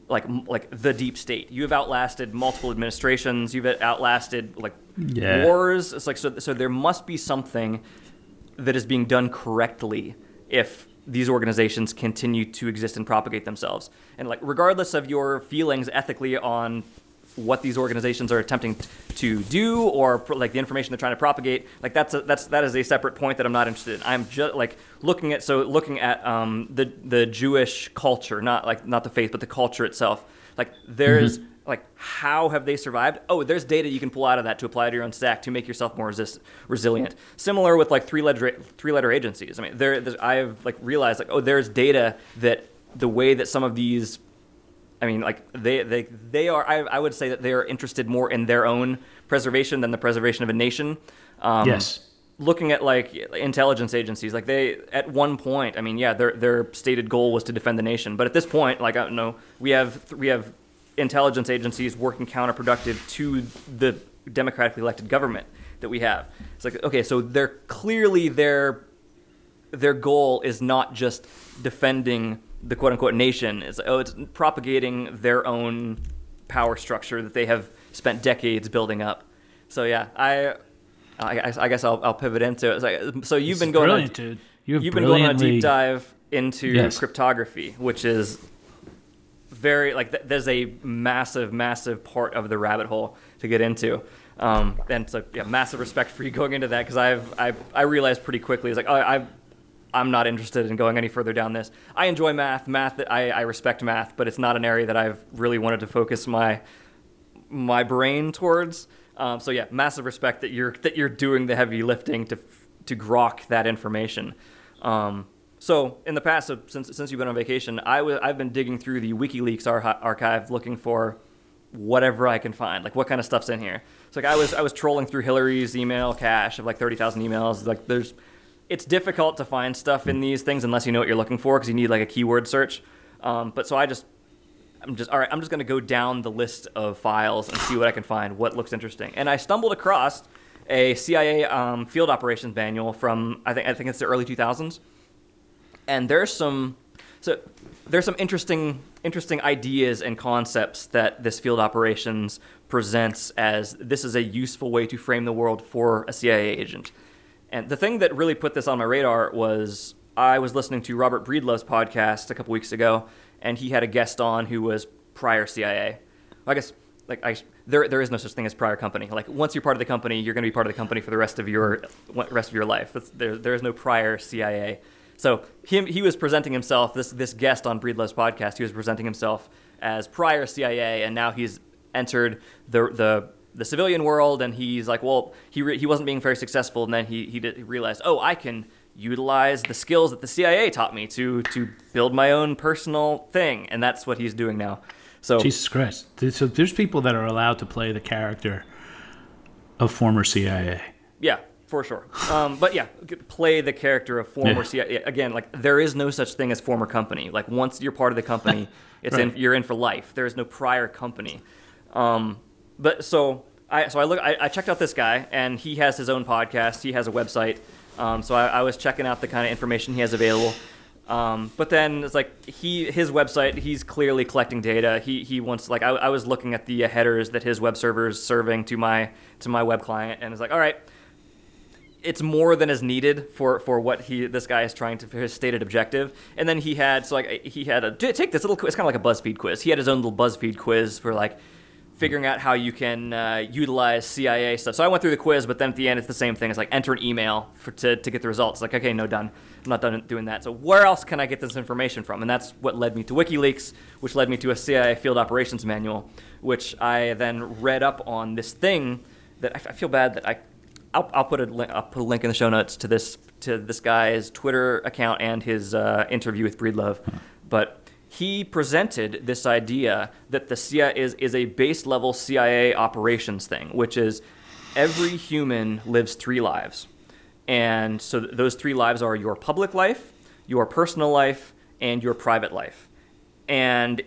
like like the deep state. You have outlasted multiple administrations. You've outlasted like Yeah. wars. It's like so so there must be something that is being done correctly if these organizations continue to exist and propagate themselves. And like regardless of your feelings ethically on what these organizations are attempting to do or pro- like the information they're trying to propagate like that's a, that's that is a separate point that I'm not interested in. I'm just like looking at so looking at um, the the Jewish culture not like not the faith but the culture itself. Like there's like how have they survived oh there's data you can pull out of that to apply to your own stack to make yourself more resist, resilient similar with like three letter three letter agencies i mean there i've like realized like oh there's data that the way that some of these I mean, like they they they are. I, I would say that they are interested more in their own preservation than the preservation of a nation. Um, Yes. Looking at like intelligence agencies, like they at one point, I mean, yeah, their their stated goal was to defend the nation, but at this point, like I don't know, we have we have intelligence agencies working counterproductive to the democratically elected government that we have. It's like okay, so they're clearly their their goal is not just defending the quote unquote nation. It's oh, it's propagating their own power structure that they have spent decades building up. So yeah, I I, I guess I'll, I'll pivot into it. It's like, so you've This been going on, dude. You have you've been going on a deep dive into Yes. cryptography, which is very like th- there's a massive, massive part of the rabbit hole to get into. Um, and so yeah, massive respect for you going into that because I've I I realized pretty quickly it's like oh, I I'm not interested in going any further down this. I enjoy math, math I, I respect math, but it's not an area that I've really wanted to focus my my brain towards. Um, so yeah, massive respect that you're that you're doing the heavy lifting to to grok that information. Um, so in the past, since since you've been on vacation, I w- I've been digging through the WikiLeaks ar- archive looking for whatever I can find, like what kind of stuff's in here. So like I was I was trolling through Hillary's email cache of like thirty thousand emails. Like there's, it's difficult to find stuff in these things unless you know what you're looking for because you need like a keyword search. Um, but so I just I'm just all right. I'm just to go down the list of files and see what I can find, what looks interesting. And I stumbled across a CIA um, field operations manual from I think I think it's the early 2000s, and there's some so there's some interesting interesting ideas and concepts that this field operations presents as this is a useful way to frame the world for a CIA agent. And the thing that really put this on my radar was I was listening to Robert Breedlove's podcast a couple weeks ago, and he had a guest on who was prior CIA. I guess like I there there is no such thing as prior company. Like once you're part of the company, you're going to be part of the company for the rest of your rest of your life. There there is no prior CIA. So him he was presenting himself this this guest on Breedlove's podcast. He was presenting himself as prior CIA, and now he's entered the the the civilian world, and he's like, well, he re- he wasn't being very successful, and then he he, did, he realized, oh, I can utilize the skills that the CIA taught me to to build my own personal thing, and that's what he's doing now. So Jesus Christ. So there's people that are allowed to play the character of former CIA. Yeah, for sure. Um, but yeah, play the character of former Yeah. CIA. Again, like there is no such thing as former company. Like once you're part of the company, [LAUGHS] it's in, you're in for life. There is no prior company. Um, but so I so I look I, I checked out this guy and he has his own podcast. He has a website. Um, so I, I was checking out the kind of information he has available. Um, but then it's like he his website he's clearly collecting data. He he wants like I, I was looking at the headers that his web server is serving to my to my web client and it's like all right it's more than is needed for for what he this guy is trying to for his stated objective. And then he had so like he had a take this little. It's kind of like a BuzzFeed quiz. He had his own little BuzzFeed quiz for like figuring out how you can uh, utilize CIA stuff. So I went through the quiz, but then at the end it's the same thing. It's like enter an email for to to get the results. Like okay, no done. I'm not done doing that. So where else can I get this information from? And that's what led me to WikiLeaks, which led me to a CIA field operations manual, which I then read up on this thing that I, I feel bad that I I'll, I'll put a link, I'll put a link in the show notes to this to this guy's Twitter account and his uh, interview with Breedlove. But he presented this idea that the CIA is is a base level CIA operations thing, which is every human lives three lives, and so th- those three lives are your public life, your personal life, and your private life and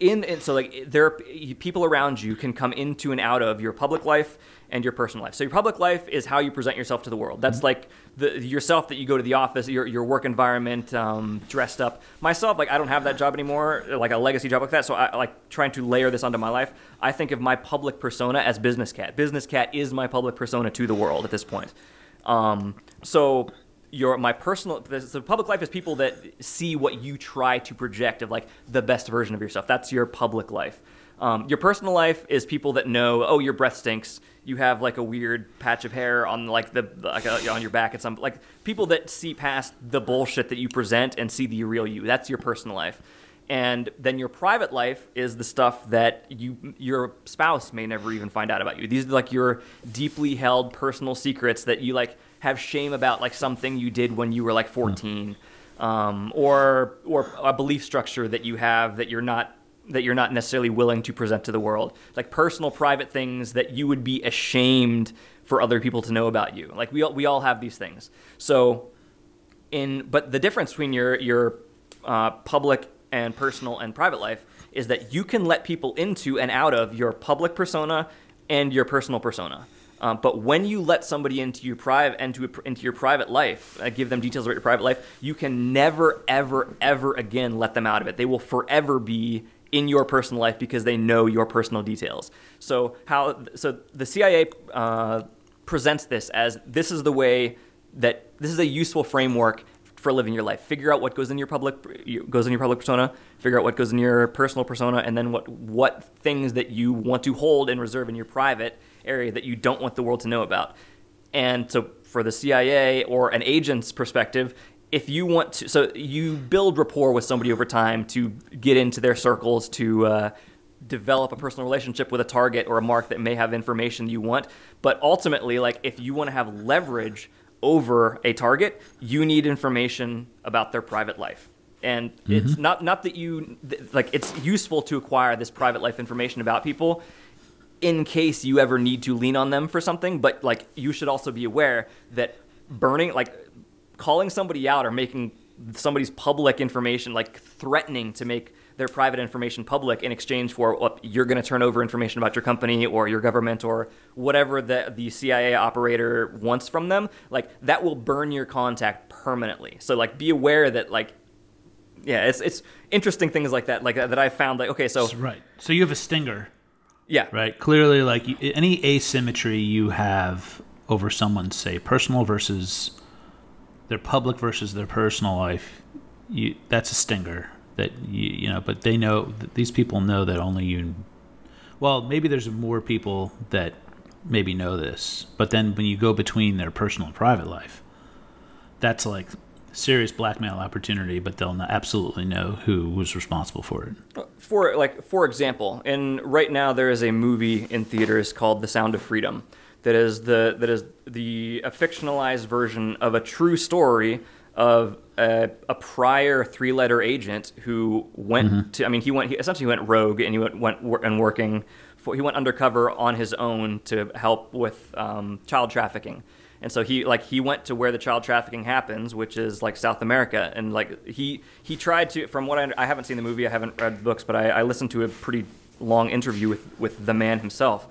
in, so like there people around you can come into and out of your public life and your personal life. So your public life is how you present yourself to the world. That's like the yourself that you go to the office, your your work environment, um, dressed up. Myself, like I don't have that job anymore, like a legacy job like that. So I like trying to layer this onto my life. I think of my public persona as business cat. Business cat is my public persona to the world at this point. Um, so your my personal the public life is people that see what you try to project of like the best version of yourself. That's your public life. Um, your personal life is people that know, oh, your breath stinks. You have like a weird patch of hair on like the like uh, on your back and some like people that see past the bullshit that you present and see the real you. That's your personal life. And then your private life is the stuff that you your spouse may never even find out about you. These are like your deeply held personal secrets that you like have shame about, like something you did when you were like 14, um, or or a belief structure that you have that you're not that you're not necessarily willing to present to the world. Like personal, private things that you would be ashamed for other people to know about you. Like we all, we all have these things. So in but the difference between your your uh, public and personal and private life is that you can let people into and out of your public persona and your personal persona. Um, but when you let somebody into your private into into your private life, uh, give them details about your private life, you can never, ever, ever again let them out of it. They will forever be in your personal life because they know your personal details. So how so the CIA uh, presents this as this is the way that this is a useful framework for living your life. Figure out what goes in your public goes in your public persona. Figure out what goes in your personal persona, and then what what things that you want to hold and reserve in your private area that you don't want the world to know about. And so, for the CIA or an agent's perspective, if you want to, so you build rapport with somebody over time to get into their circles to. Uh, develop a personal relationship with a target or a mark that may have information you want but ultimately like if you want to have leverage over a target, you need information about their private life. And it's not not that you like it's useful to acquire this private life information about people in case you ever need to lean on them for something, but like you should also be aware that burning like calling somebody out or making somebody's public information like threatening to make their private information public in exchange for what you're going to turn over information about your company or your government or whatever the, the CIA operator wants from them, like that will burn your contact permanently. So like be aware that like yeah, it's it's interesting things like that like that, that I found like okay, so Right. So you have a stinger, yeah. right? Clearly, like any asymmetry you have over someone's, say, personal versus their public versus their personal life, you that's a stinger that you you know. But they know these people know that only you. Well, maybe there's more people that maybe know this, but then when you go between their personal and private life, that's like serious blackmail opportunity. But they'll absolutely know who was responsible for it. Uh, for like for example, and right now there is a movie in theaters called The Sound of Freedom that is the that is the a fictionalized version of a true story of a, a prior three-letter agent who went to I mean he went he essentially went rogue and he went went wor- and working for, he went undercover on his own to help with um, child trafficking. And so he like he went to where the child trafficking happens, which is like South America, and like he he tried to. From what I I haven't seen the movie, I haven't read the books, but I, I listened to a pretty long interview with with the man himself,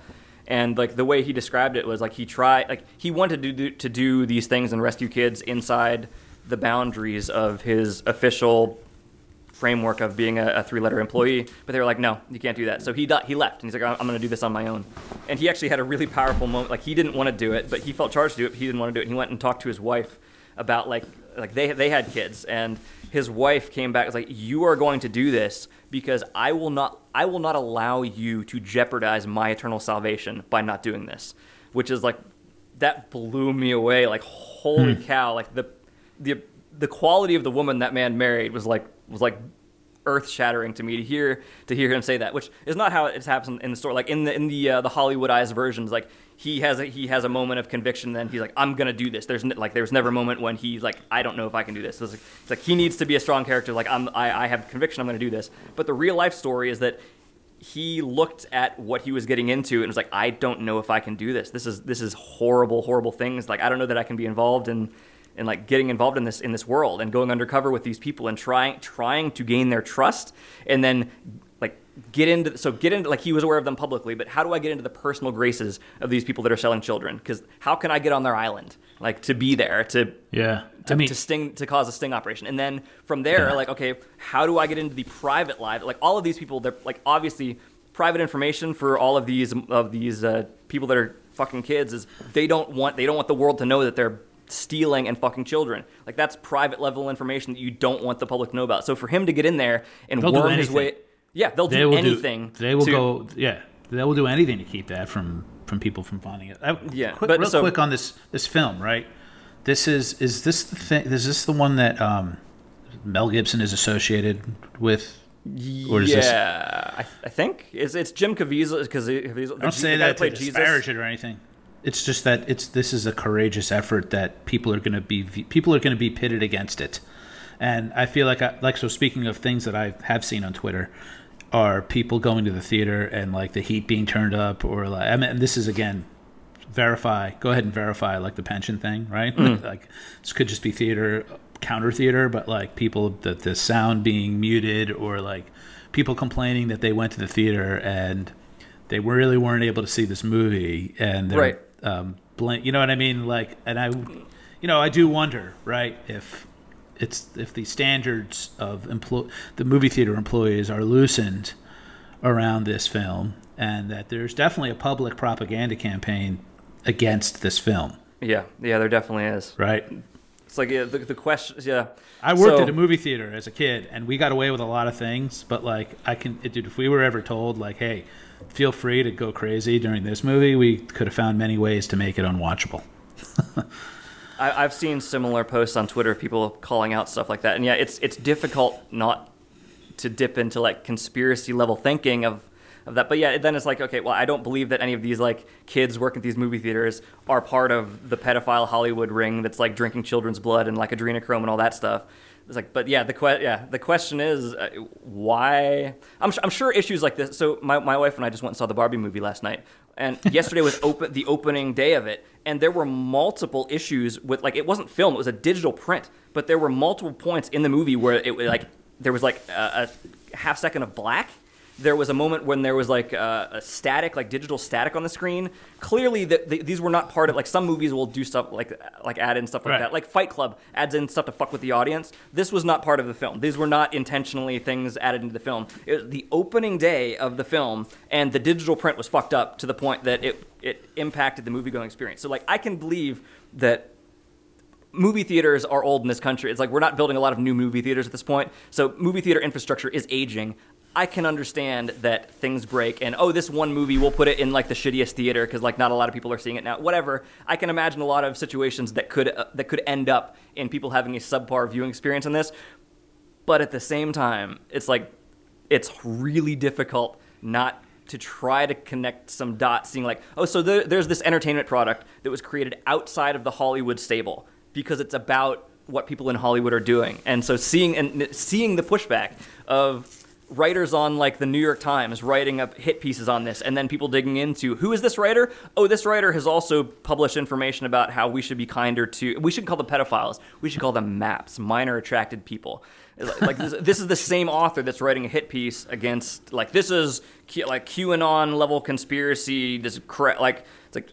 and like the way he described it was like he tried like he wanted to do to do these things and rescue kids inside the boundaries of his official framework of being a, a three-letter employee, but they were like, no, you can't do that. So he he left, and he's like, I'm going to do this on my own. And he actually had a really powerful moment. Like he didn't want to do it, but he felt charged to do it. But he didn't want to do it. And he went and talked to his wife about like like they they had kids, and his wife came back was like, you are going to do this because I will not I will not allow you to jeopardize my eternal salvation by not doing this, which is like that blew me away. Like holy cow! Like the the the quality of the woman that man married was like was like earth shattering to me to hear to hear him say that, which is not how it's happened in the story. Like in the in the uh, the Hollywoodized versions, like he has a, he has a moment of conviction, then he's like, I'm gonna do this. There's n- like there's never a moment when he's like, I don't know if I can do this. It's like, it's like he needs to be a strong character. Like I'm I, I have conviction, I'm gonna do this. But the real life story is that he looked at what he was getting into and was like, I don't know if I can do this. This is this is horrible, horrible things. Like I don't know that I can be involved in in like getting involved in this in this world and going undercover with these people and trying trying to gain their trust and then get into so get into like he was aware of them publicly but how do i get into the personal graces of these people that are selling children? Because how can i get on their island? Like to be there to Yeah, to, I mean, to sting to cause a sting operation. And then from there Yeah. like okay how do i get into the private life? Like all of these people they're like obviously private information for all of these of these uh, people that are fucking kids is they don't want they don't want the world to know that they're stealing and fucking children. Like that's private level information that you don't want the public to know about. So for him to get in there and They'll worm his way Yeah, they'll do will anything. Do, they will to- go. Yeah, they will do anything to keep that from from people from finding it. I, Yeah, quick, but real so- quick on this this film, right? This is is this the thing? Is this the one that um, Mel Gibson is associated with? Or is yeah, this- I, I think it's it's Jim Caviezel because Don't say that to disparage it or anything. It's just that it's this is a courageous effort that people are going to be people are going to be pitted against it, and I feel like I, like so. Speaking of things that I have seen on Twitter, are people going to the theater and like the heat being turned up, or like I mean, this is again verify. Go ahead and verify like the pension thing, right? like this could just be theater counter theater, but like people that the sound being muted or like people complaining that they went to the theater and they really weren't able to see this movie and they're Right. um blank you know what i mean like and i you know i do wonder right if it's if the standards of employ the movie theater employees are loosened around this film and that there's definitely a public propaganda campaign against this film Yeah, yeah, there definitely is. right It's like yeah, the, the question. Yeah, I worked So- at a movie theater as a kid, and we got away with a lot of things. But like, I can, dude, if we were ever told, like, hey, feel free to go crazy during this movie, we could have found many ways to make it unwatchable. [LAUGHS] I, I've seen similar posts on Twitter of people calling out stuff like that, and yeah, it's it's difficult not to dip into like conspiracy level thinking of of that. But yeah, then it's like, okay, well, I don't believe that any of these like kids working at these movie theaters are part of the pedophile Hollywood ring that's like drinking children's blood and like adrenochrome and all that stuff. It's like, but yeah, the que- yeah, the question is uh, why? I'm, su- I'm sure issues like this. So my, my wife and I just went and saw the Barbie movie last night, and yesterday was open the opening day of it, and there were multiple issues with like it wasn't film, it was a digital print, but there were multiple points in the movie where it was like there was like a, a half second of black. There was a moment when there was like a, a static, like digital static on the screen. Clearly, that the, these were not part of like some movies will do stuff like like add in stuff like Right. that. Like Fight Club adds in stuff to fuck with the audience. This was not part of the film. These were not intentionally things added into the film. It was the opening day of the film, and the digital print was fucked up to the point that it it impacted the movie going experience. So like I can believe that movie theaters are old in this country. It's like we're not building a lot of new movie theaters at this point. So movie theater infrastructure is aging. I can understand that things break and oh this one movie we'll put it in like the shittiest theater cuz like not a lot of people are seeing it now. Whatever. I can imagine a lot of situations that could uh, that could end up in people having a subpar viewing experience in this. But at the same time, it's like it's really difficult not to try to connect some dots, seeing like, oh, so there, there's this entertainment product that was created outside of the Hollywood stable because it's about what people in Hollywood are doing, and so seeing and seeing the pushback of writers on like the New York Times writing up hit pieces on this, and then people digging into who is this writer? Oh, this writer has also published information about how we should be kinder to. We should call them pedophiles. We should call them MAPs, minor attracted people. Like this, this is the same author that's writing a hit piece against like this is Q, like QAnon level conspiracy. This cra- like it's like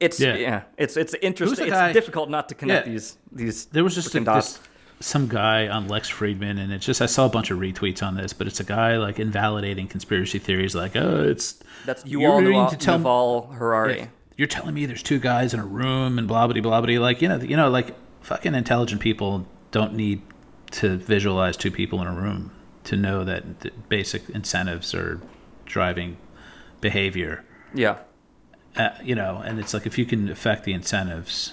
it's Yeah. yeah, it's it's interesting. It's guy- difficult not to connect Yeah. these these. There was just a, frickin' dots. Some guy on Lex Fridman, and it's just I saw a bunch of retweets on this, but it's a guy like invalidating conspiracy theories, like oh, it's That's you you're all willing to tell- Yuval Harari. Yeah, you're telling me there's two guys in a room and blah blah blah blah. Like you know, you know, like fucking intelligent people don't need to visualize two people in a room to know that the basic incentives are driving behavior. Yeah. Uh, you know, and it's like if you can affect the incentives,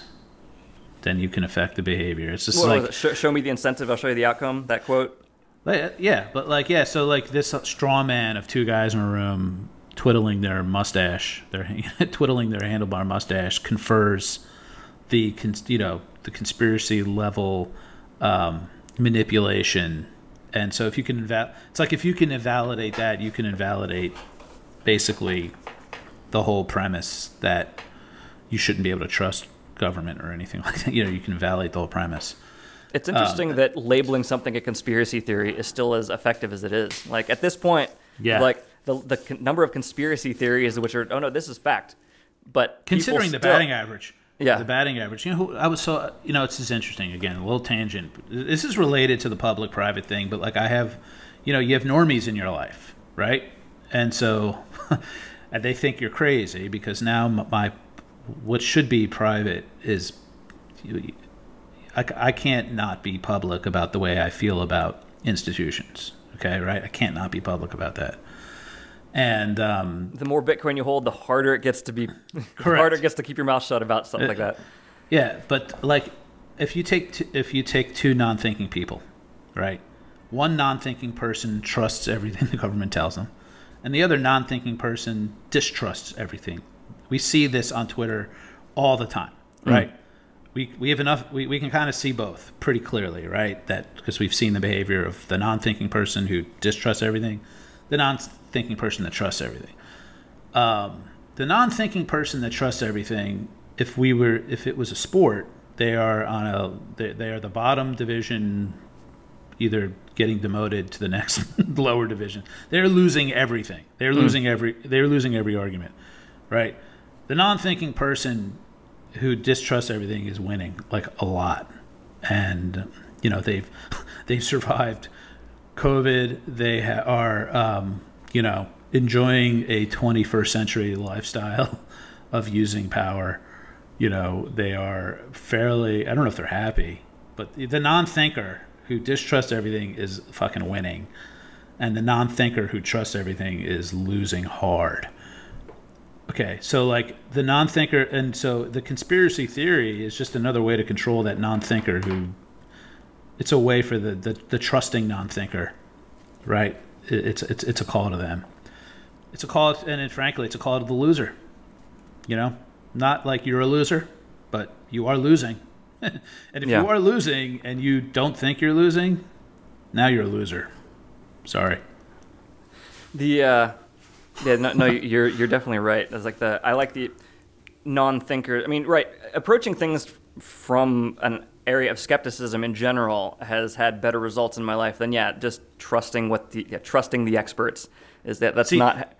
then you can affect the behavior. It's just What like? Show, show me the incentive, I'll show you the outcome. That quote. Yeah, but like yeah, so like this straw man of two guys in a room twiddling their mustache, their [LAUGHS] twiddling their handlebar mustache confers the you know the conspiracy level um, manipulation, and so if you can inval- it's like if you can invalidate that, you can invalidate basically the whole premise that you shouldn't be able to trust government or anything [LAUGHS] like that. You know, you can invalidate the whole premise. It's Um, interesting that labeling something a conspiracy theory is still as effective as it is. Like at this point, Yeah. like the the number of conspiracy theories which are oh no, this is fact. But considering the still- batting average. Yeah. the batting average. You know, who, I was so you know, it's just interesting. Again, a little tangent. This is related to the public-private thing, but like I have, you know, you have normies in your life, right? And so, [LAUGHS] and they think you're crazy because now my what should be private is. I, I can't not be public about the way I feel about institutions. Okay, right? I can't not be public about that. And um, The more Bitcoin you hold, the harder it gets to be. [LAUGHS] the harder it gets to keep your mouth shut about something like that. Yeah, but like if you take t- if you take two non-thinking people, right? One non-thinking person trusts everything [LAUGHS] the government tells them, and the other non-thinking person distrusts everything. We see this on Twitter all the time, right? We, we have enough we, we can kind of see both pretty clearly right? That because we've seen the behavior of the non-thinking person who distrusts everything the non-thinking person that trusts everything. Um, the non-thinking person that trusts everything if we were if it was a sport they are on a they, they are the bottom division either getting demoted to the next [LAUGHS] lower division. They're losing everything. They're losing every they're losing every argument right the non-thinking person who distrusts everything is winning like a lot. And you know they've [LAUGHS] they've survived covid. They ha- are um, you know enjoying a 21st century lifestyle [LAUGHS] of using power. You know they are fairly i don't know if they're happy but the non-thinker who distrusts everything is fucking winning. And the non-thinker who trusts everything is losing hard Okay, so like the non-thinker, and so the conspiracy theory is just another way to control that non-thinker. Who, it's a way for the the, the trusting non-thinker, right? It- It's it's it's a call to them. It's a call, and it, frankly, it's a call to the loser. You know, not like you're a loser, but you are losing. [LAUGHS] and if Yeah. you are losing and you don't think you're losing, now you're a loser. Sorry. The uh, yeah, no, no, you're you're definitely right. It's like the I like the non-thinker. I mean, right, approaching things from an area of skepticism in general has had better results in my life than yeah, just trusting what the yeah, trusting the experts is that that's See- not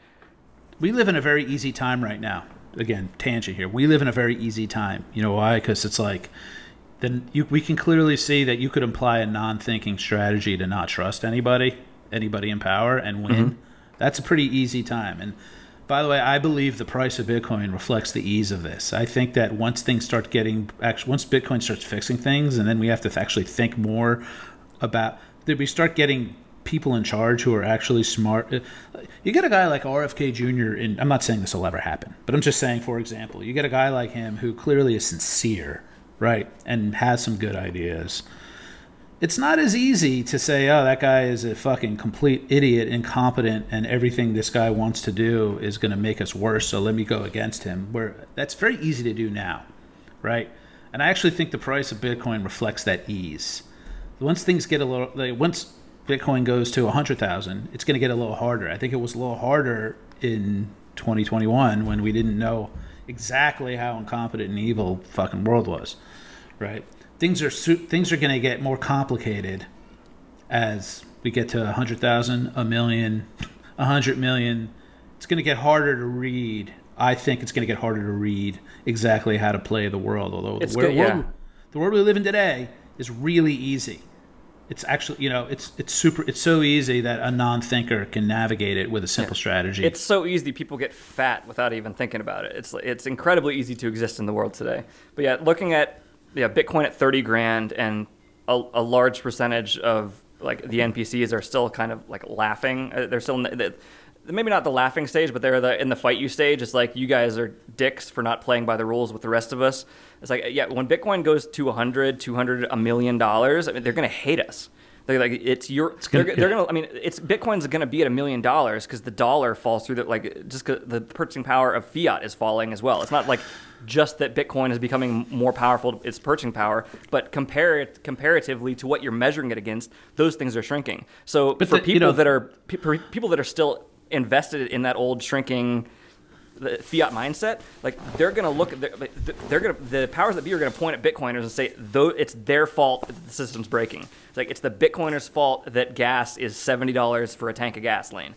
we live in a very easy time right now. Again, tangent here. We live in a very easy time. You know why? Because it's like, then you, we can clearly see that you could imply a non-thinking strategy to not trust anybody, anybody in power, and win. Mm-hmm. That's a pretty easy time. And by the way, I believe the price of Bitcoin reflects the ease of this. I think that once things start getting, actually, once Bitcoin starts fixing things, and then we have to actually think more about that we start getting people in charge who are actually smart. Uh, You get a guy like RFK Jr. and I'm not saying this will ever happen, but I'm just saying for example, you get a guy like him who clearly is sincere, right? And has some good ideas. It's not as easy to say, "Oh, that guy is a fucking complete idiot, incompetent, and everything this guy wants to do is going to make us worse, so let me go against him." Where that's very easy to do now, right? And I actually think the price of Bitcoin reflects that ease once things get a little like once bitcoin goes to 100000 it's going to get a little harder i think it was a little harder in 2021 when we didn't know exactly how incompetent and evil fucking world was right things are things are going to get more complicated as we get to 100000 a million 100 million it's going to get harder to read i think it's going to get harder to read exactly how to play the world although the, wor- good, yeah. world, the world we live in today is really easy it's actually you know it's it's super it's so easy that a non-thinker can navigate it with a simple strategy It's so easy. People get fat without even thinking about it. It's it's incredibly easy to exist in the world today. But yeah, looking at yeah Bitcoin at thirty grand and a, a large percentage of like the NPCs are still kind of like laughing. Uh, They're still in the, the, maybe not the laughing stage, but they're the in the fight you stage. It's like you guys are dicks for not playing by the rules with the rest of us. It's like yeah, when Bitcoin goes to 100, 200, a million dollars, I mean, they're gonna hate us. They're like it's your. gonna- they're, they're gonna. I mean, it's Bitcoin's going to be at a million dollars because the dollar falls through the like just the purchasing power of fiat is falling as well. It's not like just that Bitcoin is becoming more powerful, its purchasing power, but compare it comparatively to what you're measuring it against, those things are shrinking. So But for the- you people know- that are for people that are still invested in that old shrinking the fiat mindset, like they're gonna look at the, they're gonna the powers that be are gonna point at Bitcoiners and say though it's their fault that the system's breaking. It's like it's the Bitcoiners' fault that gas is seventy dollars for a tank of gasoline,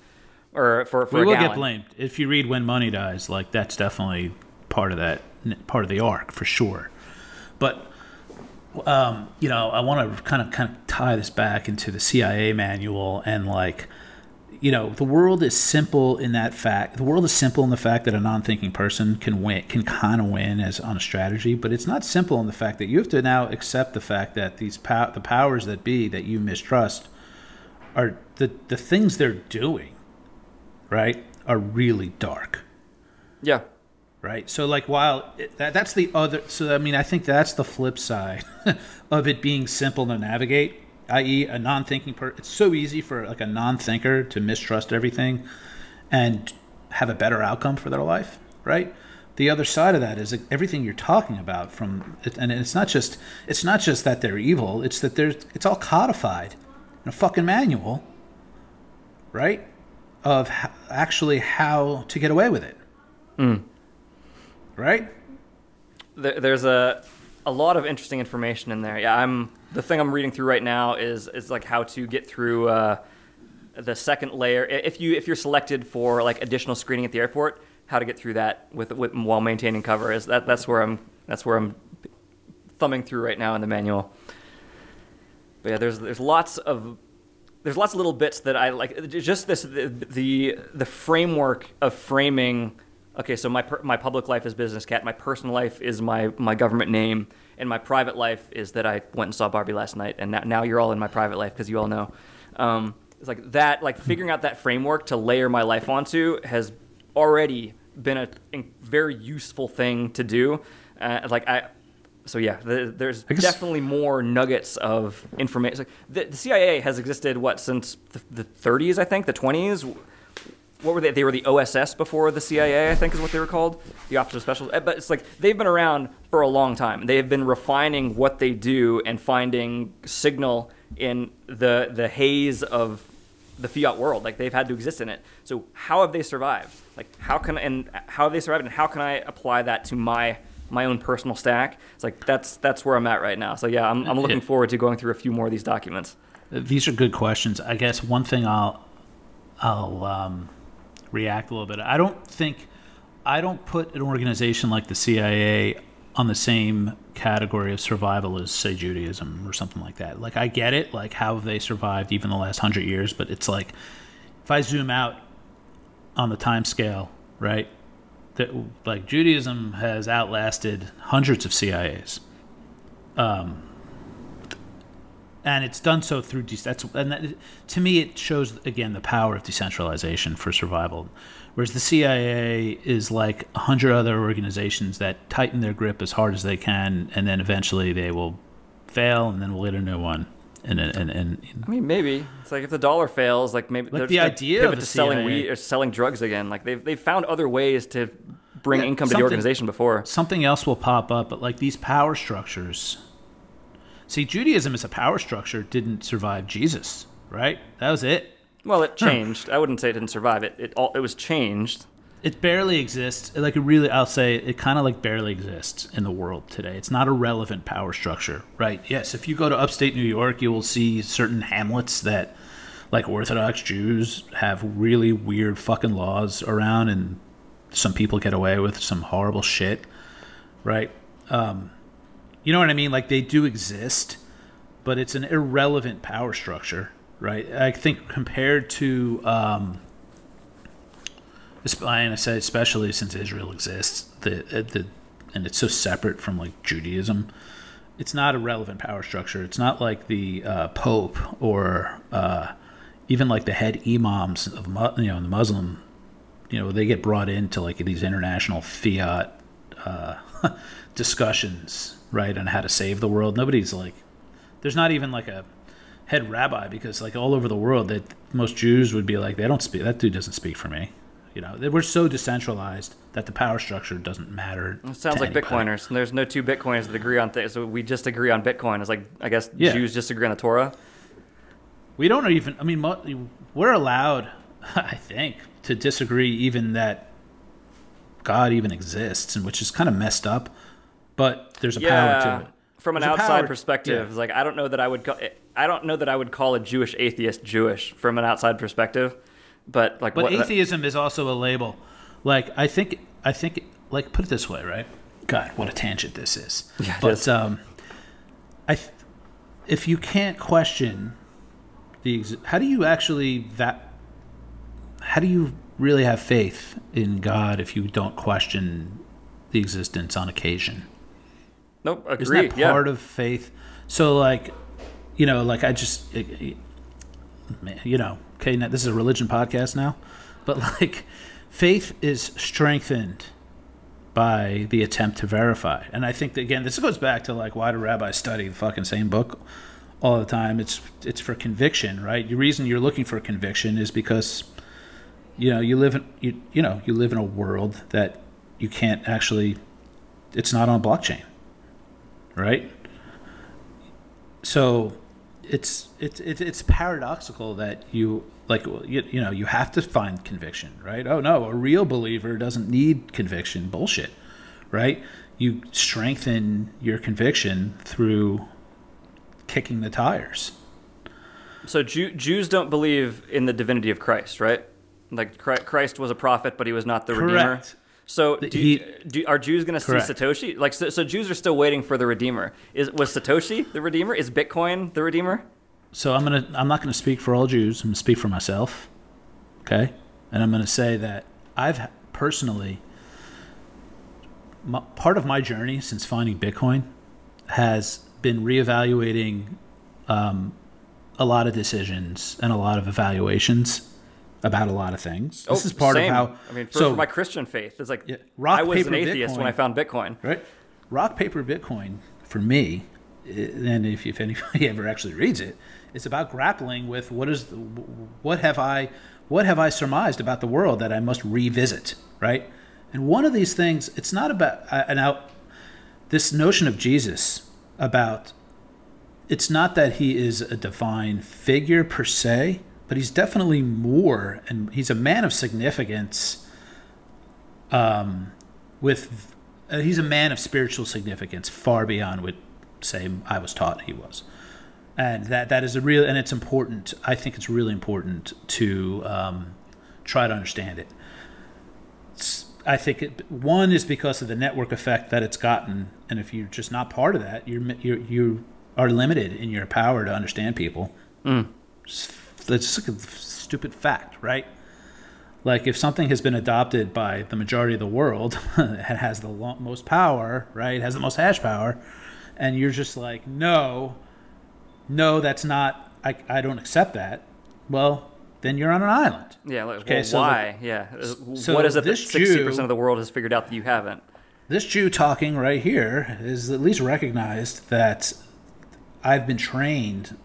or for for we a will gallon. get blamed if you read when money dies like that's definitely part of that part of the arc for sure but um, you know i want to kind of kind of tie this back into the cia manual and like you know the world is simple in that fact the world is simple in the fact that a non-thinking person can win can kind of win as on a strategy but it's not simple in the fact that you have to now accept the fact that these pow- the powers that be that you mistrust are the the things they're doing, right, are really dark Yeah. right? So like while it, that, that's the other so I mean I think that's the flip side [LAUGHS] of it being simple to navigate, i.e. a non-thinking per it's so easy for like a non-thinker to mistrust everything and have a better outcome for their life, right? The other side of that is everything you're talking about from and it's not just it's not just that they're evil, it's that there's it's all codified in a fucking manual, right? Of actually how to get away with it mm. right? there, there's a a lot of interesting information in there. Yeah, I'm the thing I'm reading through right now is is like how to get through uh, the second layer. If you if you're selected for like additional screening at the airport, how to get through that with, with while maintaining cover is that that's where I'm that's where I'm thumbing through right now in the manual. But yeah, there's there's lots of there's lots of little bits that I like. Just this the the, the framework of framing. Okay, so my per, my public life is business cat. My personal life is my my government name, and my private life is that I went and saw Barbie last night. And now, now you're all in my private life because you all know. Um, it's like that. Like figuring out that framework to layer my life onto has already been a, a very useful thing to do. Uh, like I. So yeah, the, there's guess- definitely more nuggets of information. Like, the, the CIA has existed what since the, the 30s, I think, the 20s. What were they? They were the OSS before the CIA, I think, is what they were called, the Office of Special. eh, But it's like they've been around for a long time. They have been refining what they do and finding signal in the the haze of the fiat world. Like they've had to exist in it. So how have they survived? Like how can and how have they survived? And how can I apply that to my my own personal stack? It's like that's that's where I'm at right now. So yeah, I'm I'm looking forward to going through a few more of these documents. These are good questions. I guess one thing I'll I'll um, react a little bit. I don't think I don't put an organization like the CIA on the same category of survival as say Judaism or something like that. Like I get it, like how have they survived even the last hundred years, but it's like if I zoom out on the time scale, right? That like Judaism has outlasted hundreds of CIAs um, and it's done so through de- that's and that, to me it shows again the power of decentralization for survival whereas the CIA is like a hundred other organizations that tighten their grip as hard as they can and then eventually they will fail and then we'll get a new one and and, and, and I mean, maybe it's like if the dollar fails, like maybe Like the idea of pivot the to selling CIA. weed or selling drugs again. Like they've they've found other ways to bring Yeah, income to the organization before. something else will pop up but like these power structures see Judaism as a power structure didn't survive Jesus right that was it Well, it changed. I wouldn't say it didn't survive. It it all it was changed. it barely exists. Like it really, I'll say it kind of like barely exists in the world today. It's not a relevant power structure, right? Yes, if you go to upstate New York, you will see certain hamlets that, like Orthodox Jews, have really weird fucking laws around, and some people get away with some horrible shit, right? Um, you know what I mean? Like they do exist, but it's an irrelevant power structure, right? I think compared to. Um, and I say especially since Israel exists, the uh, the and it's so separate from like Judaism. It's not a relevant power structure. It's not like the uh, Pope or uh, even like the head imams of you know the Muslim. You know they get brought into like these international fiat uh, [LAUGHS] discussions, right, on how to save the world. Nobody's like, there's not even like a head rabbi because like all over the world that most Jews would be like they don't speak that dude doesn't speak for me. You know, they- we're so decentralized that the power structure doesn't matter. It sounds like anybody. Bitcoiners. And there's no two Bitcoiners that agree on things. So we just agree on Bitcoin. It's like I guess Yeah. Jews disagree on the Torah. We don't even. I mean, we're allowed, [LAUGHS] I think, to disagree even that God even exists, and which is kind of messed up. But there's a power to Yeah. it. From an There's outside perspective, yeah. like I don't know that I would. Call, I don't know that I would call a Jewish atheist Jewish from an outside perspective. But like, But what, atheism is also a label. Like I think I think like put it this way, right? God, what a tangent this is. [LAUGHS] Yeah, but is. um, I th- if you can't question the ex- how do you actually that how do you really have faith in God if you don't question the existence on occasion? Nope, agree. Isn't that yeah. part of faith? So like, you know, like I just, you know, okay, now this is a religion podcast now, but [LAUGHS] like faith is strengthened by the attempt to verify. And I think that again, this goes back to like why do rabbis study the fucking same book all the time? It's it's for conviction, right? The reason you're looking for conviction is because you know you live in you you know you live in a world that you can't actually it's not on blockchain right? So it's it's it's, it's paradoxical that you like you, you know you have to find conviction right? Oh no a real believer doesn't need conviction. Bullshit right? You strengthen your conviction through kicking the tires. So Jew, Jews don't believe in the divinity of Christ, right? Like Christ was a prophet, but he was not the redeemer. So do, he- do, are Jews going to see Satoshi? Like so, so Jews are still waiting for the redeemer. Is was Satoshi the redeemer? Is Bitcoin the redeemer? So I'm gonna I'm not gonna speak for all Jews. I'm gonna speak for myself. Okay, and I'm gonna say that I've personally my, part of my journey since finding Bitcoin has been reevaluating um, a lot of decisions and a lot of evaluations about a lot of things. This Oh, is part same. of how. I mean, for, so for my Christian faith, it's like Yeah, rock, I was an paper, atheist when I found Bitcoin. right, rock paper Bitcoin for me, and if, if anybody [LAUGHS] ever actually reads it, it's about grappling with what is the, what have I what have I surmised about the world that I must revisit, right? And one of these things, it's not about uh, now this notion of Jesus about it's not that he is a divine figure per se, but he's definitely more, and he's a man of significance. Um, with uh, he's a man of spiritual significance, far beyond what, say, I was taught he was, and that that is a real, and it's important. I think it's really important to um, try to understand it. It's- I think it, one is because of the network effect that it's gotten, and if you're just not part of that, you're you you are limited in your power to understand people. It's just a stupid fact, right? Like if something has been adopted by the majority of the world, [LAUGHS] it has the most power, right? It has the most hash power, and you're just like, no, no, that's not. I I don't accept that. Well, then you're on an island. Yeah. Like, Okay, well, so the- why? yeah. Uh, so what is it that this sixty Jew- percent of the world has figured out that you haven't? this Jew talking right here is at least recognized that I've been trained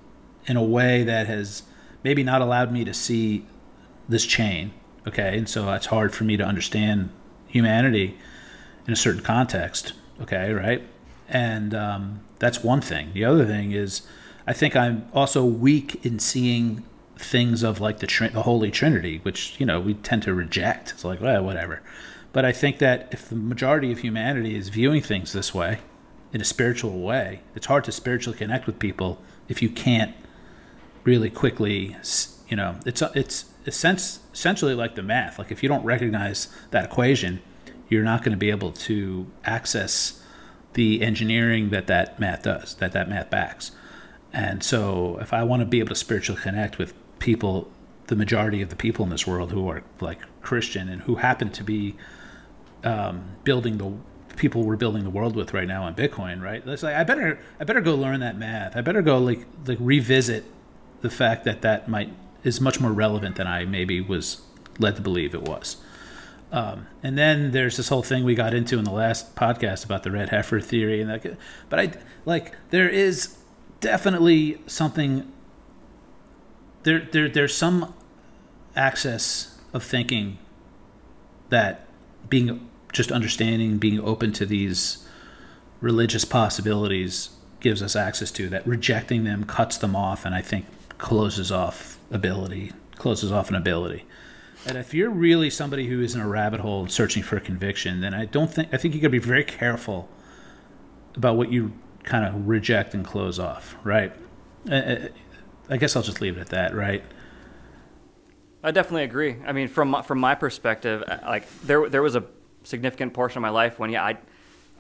in a way that has maybe not allowed me to see this chain. Okay, and so it's hard for me to understand humanity in a certain context. Okay, right? And um, that's one thing. The other thing is, I think I'm also weak in seeing things of like the tr- the Holy Trinity, which you know we tend to reject. It's like, well, whatever. But I think that if the majority of humanity is viewing things this way, in a spiritual way, it's hard to spiritually connect with people if you can't really quickly, you know, it's it's essentially like the math. Like if you don't recognize that equation, you're not going to be able to access the engineering that that math does, that that math backs. And so, if I want to be able to spiritually connect with people, the majority of the people in this world who are like Christian and who happen to be um, building the people we're building the world with right now on Bitcoin, right? It's like I better I better go learn that math. I better go like like revisit the fact that that might is much more relevant than I maybe was led to believe it was. Um, and then there's this whole thing we got into in the last podcast about the red heifer theory and that. But I like there is definitely something. There there there's some access of thinking that being just understanding, being open to these religious possibilities gives us access to that rejecting them cuts them off and I think closes off ability, closes off an ability. And if you're really somebody who is in a rabbit hole searching for conviction, then I don't think I think you got to be very careful about what you kind of reject and close off, right? Uh, I guess I'll just leave it at that, right? I definitely agree. I mean, from my- from my perspective, uh, like there there was a significant portion of my life when yeah, I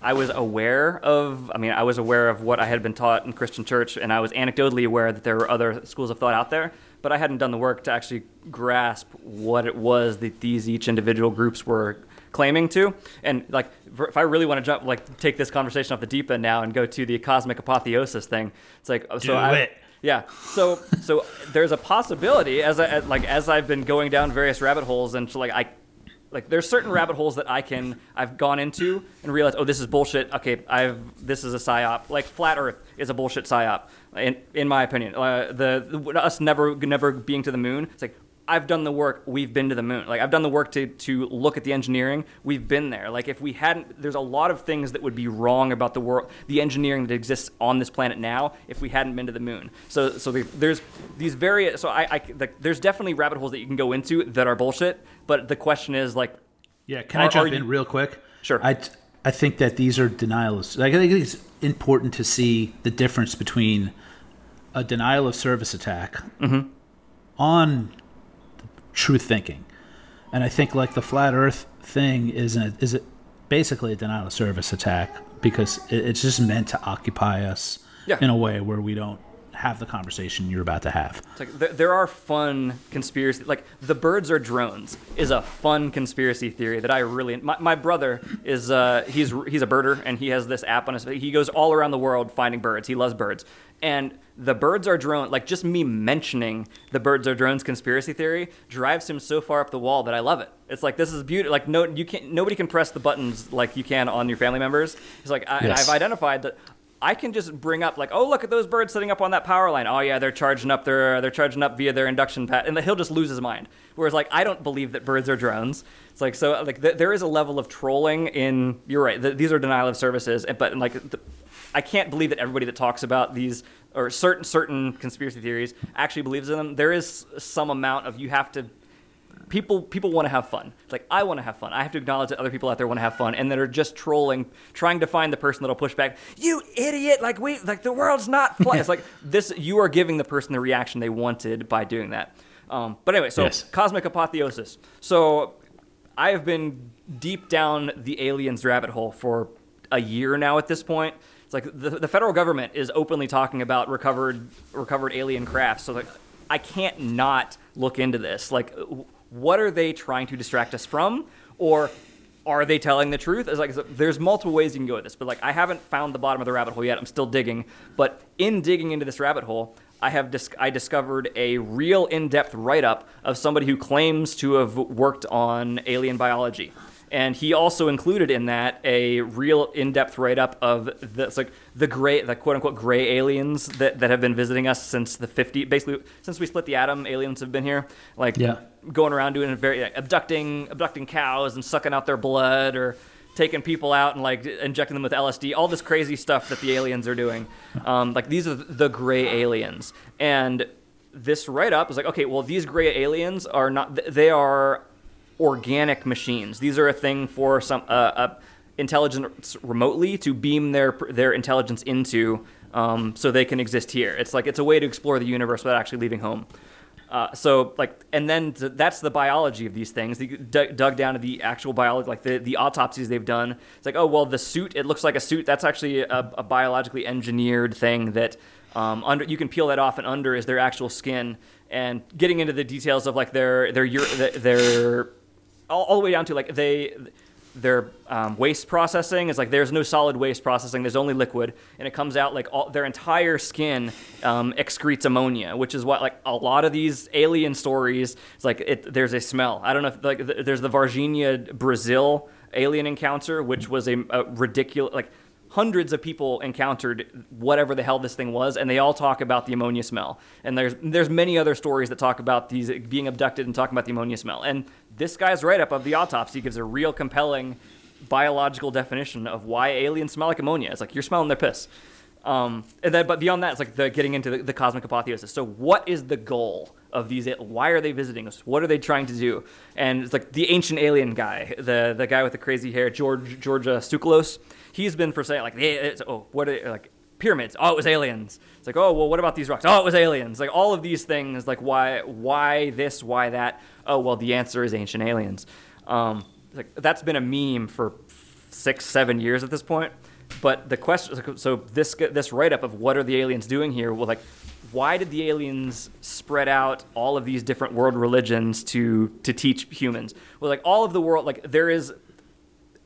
I was aware of. I mean, I was aware of what I had been taught in Christian church, and I was anecdotally aware that there were other schools of thought out there. But I hadn't done the work to actually grasp what it was that these each individual groups were claiming to. And like, if I really want to jump, like, take this conversation off the deep end now and go to the cosmic apotheosis thing, it's like, so Do I, it. Yeah. So so there's a possibility as I like as I've been going down various rabbit holes and like I like there's certain rabbit holes that I can I've gone into and realized oh this is bullshit. Okay, I've this is a psyop. Like flat Earth is a bullshit psyop in in my opinion. Uh, the, the us never never being to the moon. It's like I've done the work. We've been to the moon. Like I've done the work to to look at the engineering. We've been there. Like if we hadn't, there's a lot of things that would be wrong about the world, the engineering that exists on this planet now, if we hadn't been to the moon. So so the, there's these various. So I, I the, there's definitely rabbit holes that you can go into that are bullshit. But the question is like, Yeah, can Are- I jump are in you- real quick? Sure. I, I think that these are denialists. Like, I think it's important to see the difference between a denial of service attack Mm-hmm. on truth thinking, and I think like the flat Earth thing is a, is a, basically a denial of service attack because it, it's just meant to occupy us Yeah. in a way where we don't have the conversation you're about to have. It's like there, there are fun conspiracy like the birds are drones is a fun conspiracy theory that I really my, my brother is uh, he's he's a birder and he has this app on his he goes all around the world finding birds he loves birds and the birds are drone like just me mentioning the birds are drones conspiracy theory drives him so far up the wall that I love it it's like this is beautiful. like no you can't nobody can press the buttons like you can on your family members it's like I, yes. I've identified that I can just bring up like, oh look at those birds sitting up on that power line. Oh yeah, they're charging up their they're charging up via their induction pad, and he'll just lose his mind. Whereas like I don't believe that birds are drones. It's like so like th- there is a level of trolling in. You're right. Th- these are denial of services, but like the, I can't believe that everybody that talks about these or certain certain conspiracy theories actually believes in them. There is some amount of you have to people people want to have fun. It's like I want to have fun. I have to acknowledge that other people out there want to have fun and that are just trolling, trying to find the person that'll push back. You idiot! Like we like the world's not flat. it's like [LAUGHS] this. You are giving the person the reaction they wanted by doing that. Um, but anyway, so Yes. cosmic apotheosis. So I have been deep down the aliens rabbit hole for a year now at this point. It's like the, the federal government is openly talking about recovered recovered alien crafts. So like I can't not look into this. Like what are they trying to distract us from or are they telling the truth? It's like there's multiple ways you can go with this, but like I haven't found the bottom of the rabbit hole yet. I'm still digging, but in digging into this rabbit hole, I have dis- I discovered a real in-depth write-up of somebody who claims to have worked on alien biology. And he also included in that a real in-depth write-up of the like the gray, the quote-unquote gray aliens that, that have been visiting us since the 50, basically since we split the atom. Aliens have been here, like Yeah. going around doing very like, abducting abducting cows and sucking out their blood or taking people out and like injecting them with LSD, all this crazy stuff that the aliens are doing. [LAUGHS] Um, like these are the gray aliens, and this write up is like, okay, well these gray aliens are not they are organic machines. These are a thing for some uh, uh, intelligence remotely to beam their their intelligence into, um, so they can exist here. It's like it's a way to explore the universe without actually leaving home. Uh, so like, and then th- that's the biology of these things. They dug, dug down to the actual biology, like the, the autopsies they've done. It's like, oh well, the suit. It looks like a suit. That's actually a, a biologically engineered thing that um, under you can peel that off, and under is their actual skin. And getting into the details of like their their ur- their all, all the way down to like they their um, waste processing is like there's no solid waste processing there's only liquid and it comes out like all, their entire skin um, excretes ammonia which is what like a lot of these alien stories it's like it, there's a smell. I don't know if like th- there's the varginha brazil alien encounter which was a, a ridiculous like hundreds of people encountered whatever the hell this thing was, and they all talk about the ammonia smell. And there's there's many other stories that talk about these being abducted and talking about the ammonia smell. And this guy's write up of the autopsy gives a real compelling biological definition of why aliens smell like ammonia. It's like you're smelling their piss. Um, and then, but beyond that, it's like the getting into the, the cosmic apotheosis. So, what is the goal of these? Why are they visiting us? What are they trying to do? And it's like the ancient alien guy, the the guy with the crazy hair, George Giorgio Tsoukalos. He's been for saying like, "Hey, it's, oh, what are like pyramids? Oh, it was aliens. It's like, oh, well, what about these rocks? Oh, it was aliens. Like all of these things, like why, why this, why that? Oh, well, the answer is ancient aliens. Um, like that's been a meme for six, seven years at this point. But the question, so this this write up of what are the aliens doing here? Well, like, why did the aliens spread out all of these different world religions to to teach humans? Well, like all of the world, like there is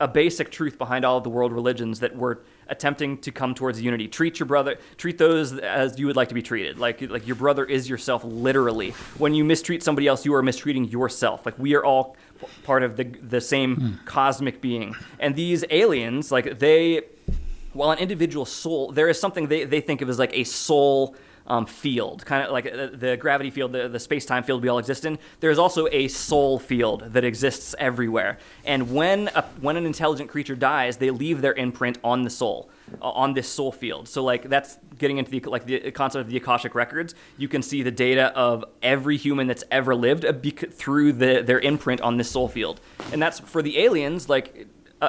a basic truth behind all of the world religions that we're attempting to come towards unity. Treat your brother, treat those as you would like to be treated. Like like your brother is yourself literally. When you mistreat somebody else, you are mistreating yourself. Like we are all part of the the same hmm. cosmic being. And these aliens, like they while an individual soul, there is something they, they think of as like a soul um, field, kind of like uh, the gravity field, the, the space time field we all exist in. There is also a soul field that exists everywhere. And when, a, when an intelligent creature dies, they leave their imprint on the soul, uh, on this soul field. So, like, that's getting into the, like, the concept of the Akashic Records. You can see the data of every human that's ever lived uh, through the, their imprint on this soul field. And that's for the aliens, like,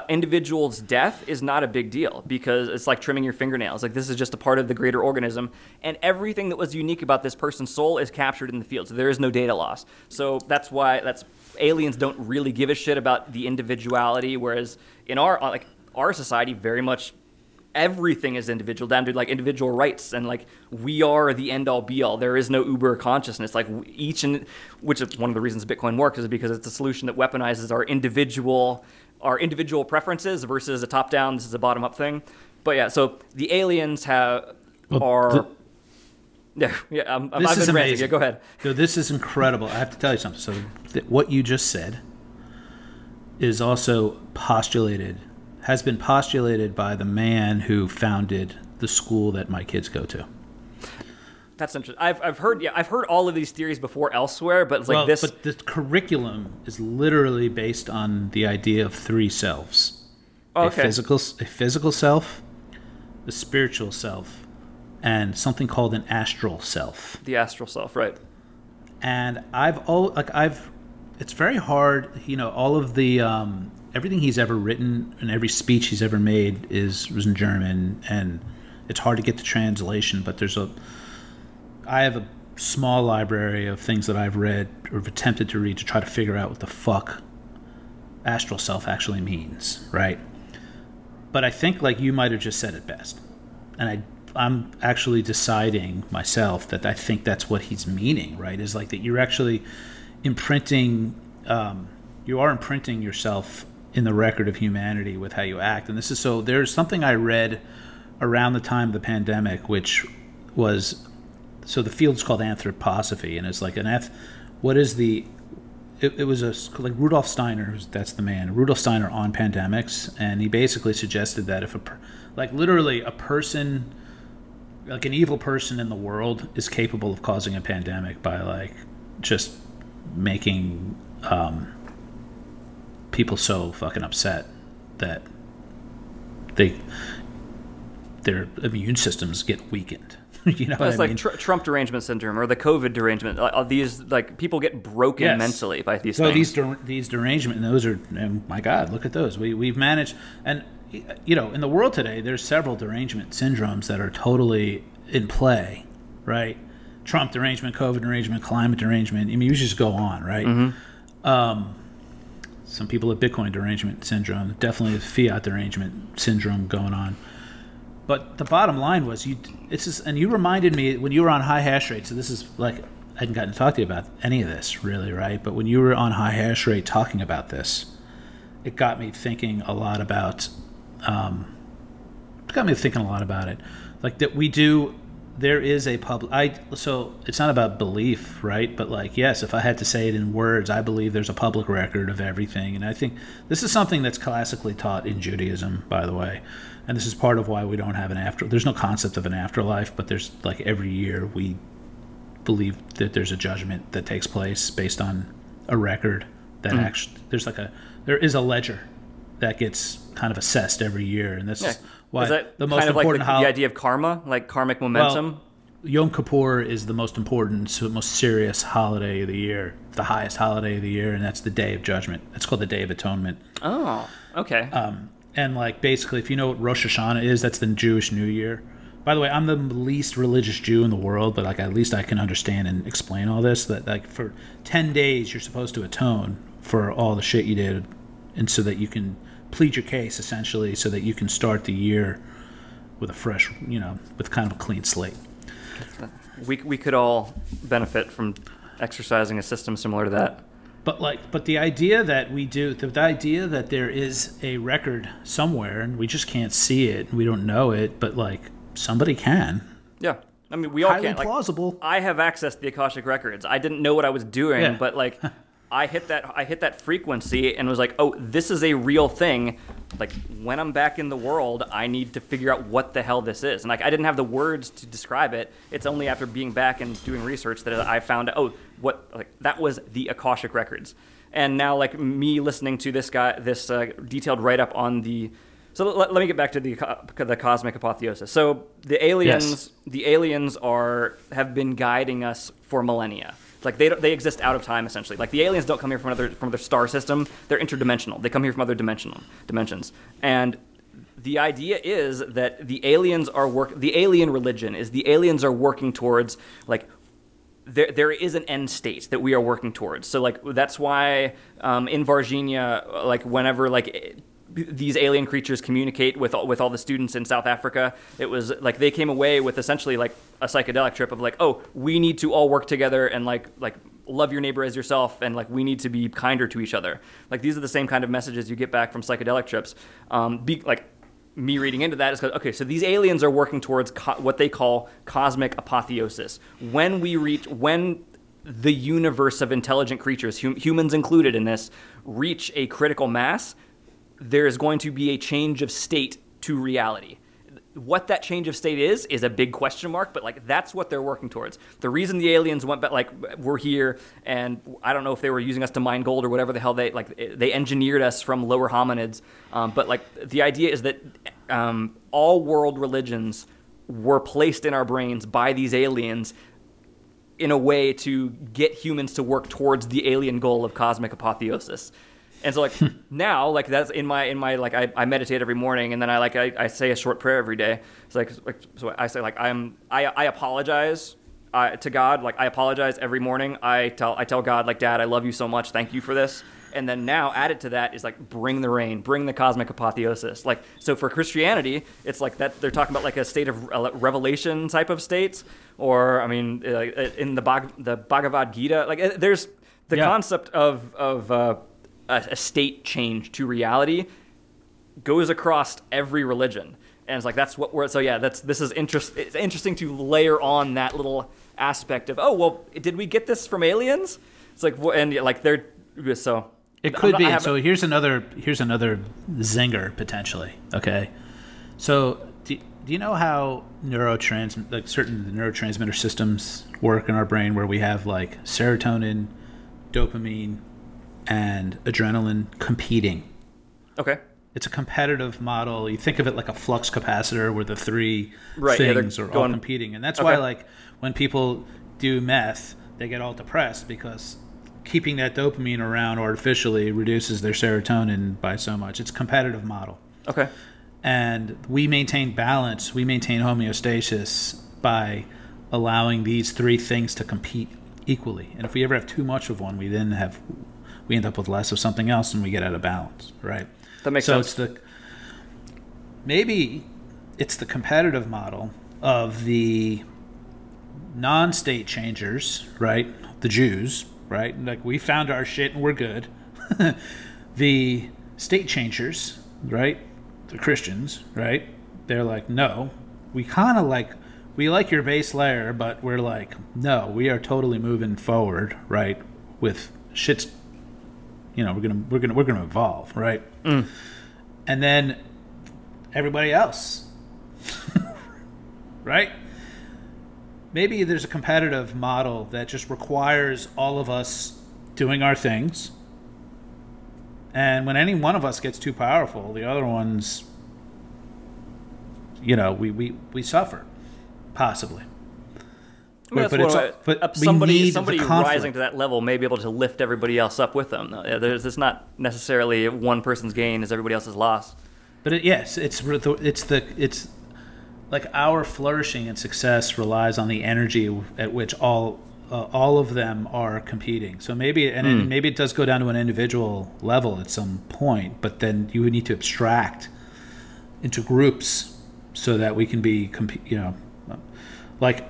individual's death is not a big deal because it's like trimming your fingernails. Like this is just a part of the greater organism, and everything that was unique about this person's soul is captured in the field. So there is no data loss. So that's why that's aliens don't really give a shit about the individuality, whereas in our uh, like our society, very much everything is individual down to like individual rights and like we are the end all be all there is no uber consciousness like each and which is one of the reasons bitcoin works is because it's a solution that weaponizes our individual our individual preferences versus a top down this is a bottom up thing but yeah so the aliens have Well, are the- yeah yeah I'm, This I've is amazing. yeah go ahead So this is incredible. I have to tell you something. So th- what you just said is also postulated, has been postulated by the man who founded the school that my kids go to. That's interesting. I've, I've heard yeah i've heard all of these theories before elsewhere but it's like well, this but the curriculum is literally based on the idea of three selves: Oh, a physical, a physical self, a spiritual self, and something called an astral self. the astral self right. And I've all like I've it's very hard, you know, all of the um everything he's ever written and every speech he's ever made is was in German and it's hard to get the translation, but there's a I have a small library of things that I've read or have attempted to read to try to figure out what the fuck astral self actually means, right? But I think like you might have just said it best. And I I'm actually deciding myself that I think that's what he's meaning, right? Is like that you're actually imprinting um, you are imprinting yourself in the record of humanity with how you act. And this is so there's something I read around the time of the pandemic which was so the field's called anthroposophy and it's like an eth what is the it, it was a like Rudolf Steiner that's the man Rudolf Steiner on pandemics and he basically suggested that if a like literally a person like an evil person in the world is capable of causing a pandemic by like just making um, people so fucking upset that they their immune systems get weakened. [LAUGHS] you know But it's what I like mean? tr- Trump derangement syndrome or the COVID derangement. Like, all these like people get broken Yes. mentally by these So things. these der- these derangement, and those are, and my God, look at those. We we've managed, and you know, in the world today, there's several derangement syndromes that are totally in play, right? Trump derangement, COVID derangement, climate derangement. I mean, you just go on, right? Mm-hmm. Um, some people have Bitcoin derangement syndrome, definitely a fiat derangement syndrome going on. But the bottom line was you. It's just, and you reminded me when you were on high hash rate. So this is like I hadn't gotten to talk to you about any of this really, right? But when you were on high hash rate talking about this, it got me thinking a lot about. Um, it got me thinking a lot about it, like that we do. There is a public. I so it's not about belief, right? But like, yes, if I had to say it in words, I believe there's a public record of everything, and I think this is something that's classically taught in Judaism, by the way, and this is part of why we don't have an after. There's no concept of an afterlife, but there's like every year we believe that there's a judgment that takes place based on a record that actually there's like a there is a ledger that gets kind of assessed every year, and this Yeah. why that the most kind of like the, important hol- the idea of karma, like karmic momentum? Yom Kippur is the most important, so most serious holiday of the year, the highest holiday of the year, and that's the Day of Judgment. It's called the Day of Atonement. oh, okay. Um, and like basically, if you know what Rosh Hashanah is, that's the Jewish New Year. By the way, I'm the least religious Jew in the world, but like at least I can understand and explain all this. That like for ten days you're supposed to atone for all the shit you did, and so that you can plead your case essentially, so that you can start the year with a fresh, you know, with kind of a clean slate. we we could all benefit from exercising a system similar to that. But like, but the idea that we do, the, the idea that there is a record somewhere and we just can't see it, and we don't know it, but like somebody can. Yeah. I mean, we all Highly. Like, plausible. I have access to the Akashic records. I didn't know what I was doing, Yeah. but like [LAUGHS] I hit that I hit that frequency and was like, "Oh, this is a real thing." Like when I'm back in the world, I need to figure out what the hell this is. And like I didn't have the words to describe it. It's only after being back and doing research that I found out, "Oh, what like that was the Akashic records." And now like me listening to this guy this uh, detailed write up on the so let, let me get back to the the cosmic apotheosis. So the aliens Yes. the aliens are have been guiding us for millennia. Like they they exist out of time essentially. Like the aliens don't come here from another from another star system. They're interdimensional. They come here from other dimensional dimensions. And the idea is that the aliens are work. The alien religion is the aliens are working towards like there, there is an end state that we are working towards. So like that's why um, in Varginha, like whenever like these alien creatures communicate with all, with all the students in South Africa, it was like they came away with essentially like a psychedelic trip of like, oh, we need to all work together and like like love your neighbor as yourself and like we need to be kinder to each other. Like these are the same kind of messages you get back from psychedelic trips. Um, be, like me reading into that is because okay, so these aliens are working towards co- what they call cosmic apotheosis. When we reach, when the universe of intelligent creatures, hum- humans included in this, reach a critical mass, there is going to be a change of state to reality. What that change of state is is a big question mark, but like that's what they're working towards. The reason the aliens went back, like we're here, and I don't know if they were using us to mine gold or whatever the hell they like. They engineered us from lower hominids, um, but like the idea is that um, all world religions were placed in our brains by these aliens in a way to get humans to work towards the alien goal of cosmic apotheosis. And so like now, like that's in my in my like I, I meditate every morning and then I like I, I say a short prayer every day. It's like, like so I say like I'm I, I apologize uh, to God. Like I apologize every morning. I tell I tell God like Dad, I love you so much. Thank you for this. And then now added to that is like bring the rain, bring the cosmic apotheosis. Like so for Christianity, it's like that they're talking about like a state of uh, revelation type of states, or I mean uh, in the Bhag- the Bhagavad Gita, like uh, there's the Yeah. concept of of uh, a, a state change to reality goes across every religion and it's like that's what we're so yeah that's this is interest it's interesting to layer on that little aspect of oh well did we get this from aliens it's like and like they're so It could not- be. I and haven't- So here's another here's another zinger potentially. Okay, so do, do you know how neurotrans like certain neurotransmitter systems work in our brain, where we have like serotonin, dopamine, and adrenaline competing? okay It's a competitive model. You think of it like a flux capacitor, where the three Right, yeah, things are all competing, and that's why like when people do meth, they get all depressed because keeping that dopamine around artificially reduces their serotonin by so much. It's a competitive model, okay and we maintain balance. We maintain homeostasis by allowing these three things to compete equally. And if we ever have too much of one, we then have we end up with less of something else, and we get out of balance. Right. That makes so sense. it's the maybe it's the competitive model of the non-state changers, right? The Jews, right? Like we found our shit and we're good. [LAUGHS] the state changers, right? The Christians, right? They're like, no, we kind of like we like your base layer, but we're like, no, we are totally moving forward, right? With shit's, you know, we're gonna we're gonna we're gonna evolve, right? Mm. And then everybody else, [LAUGHS] right? Maybe there's a competitive model that just requires all of us doing our things. And when any one of us gets too powerful, the other ones, you know, we, we, we suffer, possibly. I mean, that's But it's- what but somebody somebody rising to that level may be able to lift everybody else up with them. There's it's not necessarily one person's gain is everybody else's loss. But it, yes, it's it's the it's like our flourishing and success relies on the energy at which all uh, all of them are competing. So maybe and it, maybe it does go down to an individual level at some point, but then you would need to abstract into groups so that we can be comp- you know like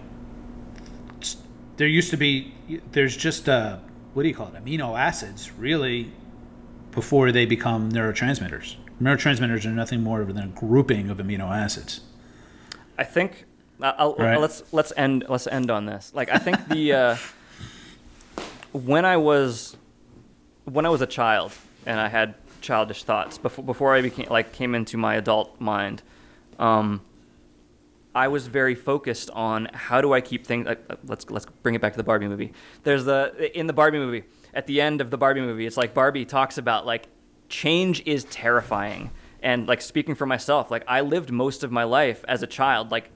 there used to be there's just a what do you call it amino acids really before they become neurotransmitters. Neurotransmitters are nothing more than a grouping of amino acids. I think I'll, I'll- Right. let's let's end let's end on this. Like I think the uh, when I was when I was a child and I had childish thoughts before before I became like came into my adult mind, um, I was very focused on how do I keep things. Uh, let's let's bring it back to the Barbie movie. There's the in the Barbie movie at the end of the Barbie movie, it's like Barbie talks about like change is terrifying. And like speaking for myself, like I lived most of my life as a child, like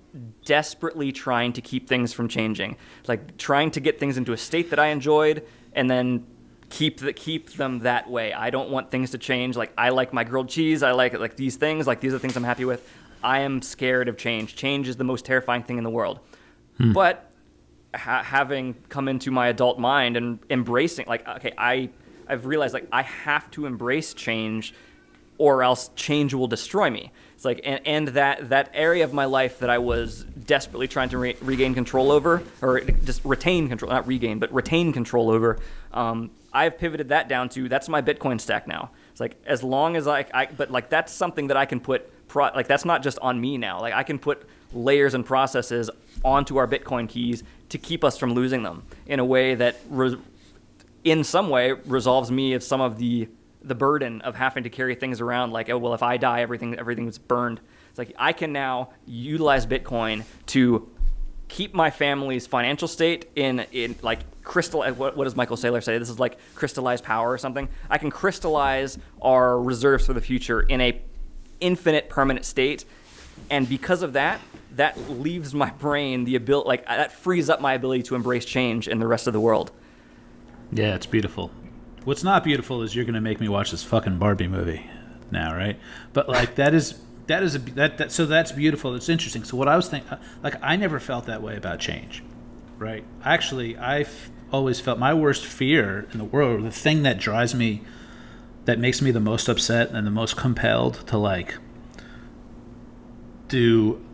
desperately trying to keep things from changing, like trying to get things into a state that I enjoyed, and then keep the, keep them that way. I don't want things to change. Like I like my grilled cheese. I like like these things. Like these are things I'm happy with. I am scared of change. Change is the most terrifying thing in the world. But ha- having come into my adult mind and embracing, like okay, I I've realized like I have to embrace change, or else change will destroy me. It's like and, and that that area of my life that I was desperately trying to re- regain control over, or just retain control, not regain, but retain control over. Um, I've pivoted that down to that's my Bitcoin stack now. It's like as long as I, I but like that's something that I can put pro, like that's not just on me now. Like I can put layers and processes onto our Bitcoin keys to keep us from losing them in a way that re- in some way resolves me of some of the the burden of having to carry things around like oh well if I die everything everything's burned. It's like I can now utilize Bitcoin to keep my family's financial state in in like crystal uh, what, what does Michael Saylor say this is like crystallized power or something. I can crystallize our reserves for the future in a infinite permanent state and because of that that leaves my brain the ability like uh, that frees up my ability to embrace change in the rest of the world. Yeah, it's beautiful. What's not beautiful is you're to make me watch this fucking Barbie movie now, right? But like that is that is a that, that so that's beautiful. It's interesting. So what I was thinking, uh, like I never felt that way about change, right? Actually, I've always felt my worst fear in the world, the thing that drives me, that makes me the most upset and the most compelled to like do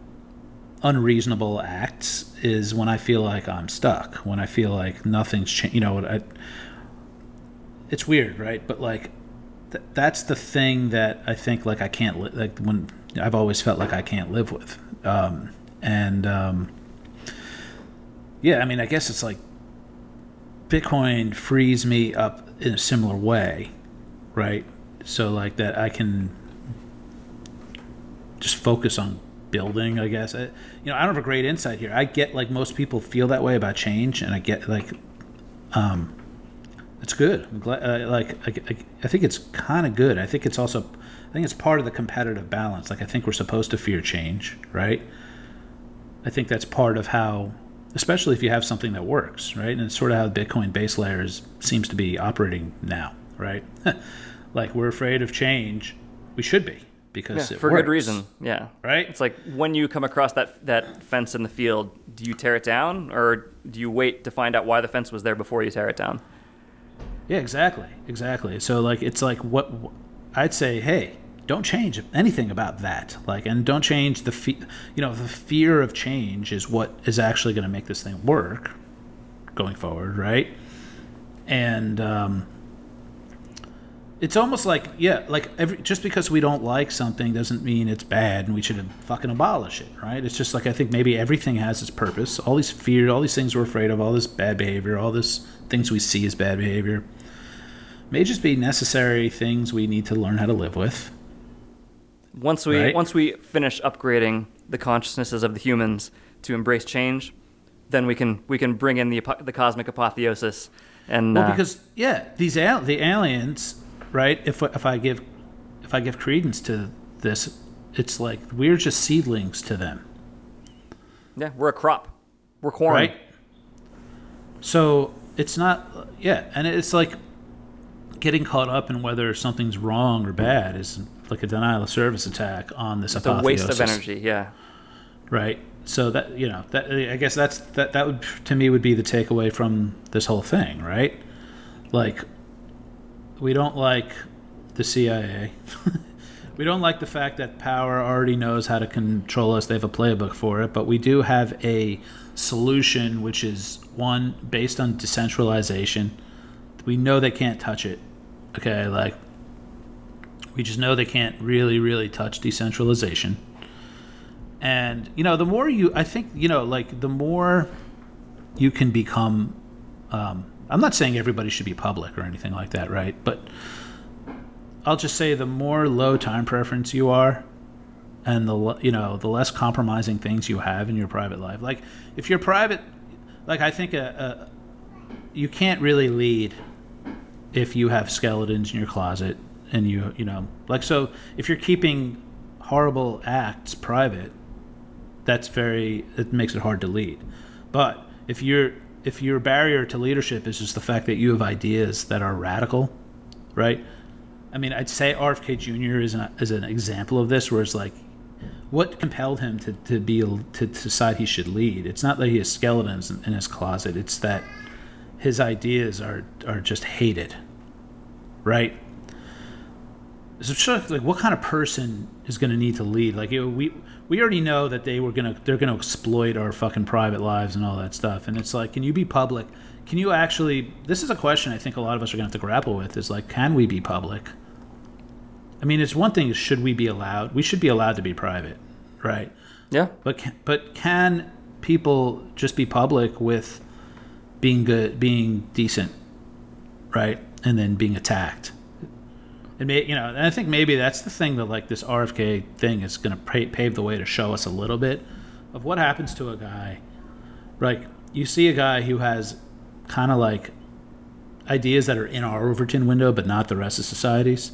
unreasonable acts is when I feel like I'm stuck, when I feel like nothing's changed. You know, I, it's weird, right? But like, th- that's the thing that I think like I can't li- like when I've always felt like I can't live with, um, and um, yeah, I mean, I guess it's like Bitcoin frees me up in a similar way, right? So like that I can just focus on building i guess. I, you know i don't have a great insight here. I get like most people feel that way about change and i get like um it's good. I'm glad uh, like I, I, I think it's kind of good. I think it's also i think it's part of the competitive balance. Like i think we're supposed to fear change right? I think that's part of how especially if you have something that works right and it's sort of how the bitcoin base layer is, seems to be operating now right [LAUGHS] like we're afraid of change we should be because Yeah, for good reason. Yeah. right It's like when you come across that that fence in the field, do you tear it down or do you wait to find out why the fence was there before you tear it down? Yeah, exactly, exactly. So like, it's like what I'd say. Hey, don't change anything about that. Like, and don't change the fe- You know, the fear of change is what is actually going to make this thing work going forward, right? And um, it's almost like yeah, like every just because we don't like something doesn't mean it's bad and we should fucking abolish it, right? It's just like I think maybe everything has its purpose. All these fear, all these things we're afraid of, all this bad behavior, all this things we see as bad behavior may just be necessary things we need to learn how to live with. Once we Right. once we finish upgrading the consciousnesses of the humans to embrace change, then we can we can bring in the the cosmic apotheosis and Well, uh, because yeah, these al- the aliens, right? If if I give if I give credence to this, it's like we're just seedlings to them, yeah, we're a crop. We're corn. right? So it's not yeah, and it's like getting caught up in whether something's wrong or bad is like a denial of service attack on this It's a waste of energy, yeah. right? So that you know that i guess that's that that would to me would be the takeaway from this whole thing right? Like we don't like the cia [LAUGHS] we don't like the fact that power already knows how to control us. They have a playbook for it. But we do have a solution which is one based on decentralization. We know they can't touch it. Okay, like we just know they can't really, really touch decentralization. And you know, the more you, I think, you know, like the more you can become. Um, I'm not saying everybody should be public or anything like that, right? But I'll just say the more low time preference you are, and the you know the less compromising things you have in your private life. Like if you're private, like I think a, a you can't really lead if you have skeletons in your closet and you you know like so if you're keeping horrible acts private that's very it makes it hard to lead. But if you're if your barrier to leadership is just the fact that you have ideas that are radical right? I mean i'd say rfk jr is an, is an example of this where it's like what compelled him to, to be to decide he should lead? It's not that he has skeletons in, in his closet. It's that his ideas are are just hated right so sure, like what kind of person is going to need to lead? Like you know, we we already know that they were going to they're going to exploit our fucking private lives and all that stuff. And it's like can you be public? Can you actually this is a question i think a lot of us are going to have to grapple with is like can we be public? I mean it's one thing is should we be allowed we should be allowed to be private right? Yeah. but can, but can people just be public with being good, being decent, right, and then being attacked? And may, you know, and I think maybe that's the thing that like this RFK thing is going to pave the way to show us a little bit of what happens to a guy. Like you see a guy who has kind of like ideas that are in our Overton window, but not the rest of society's.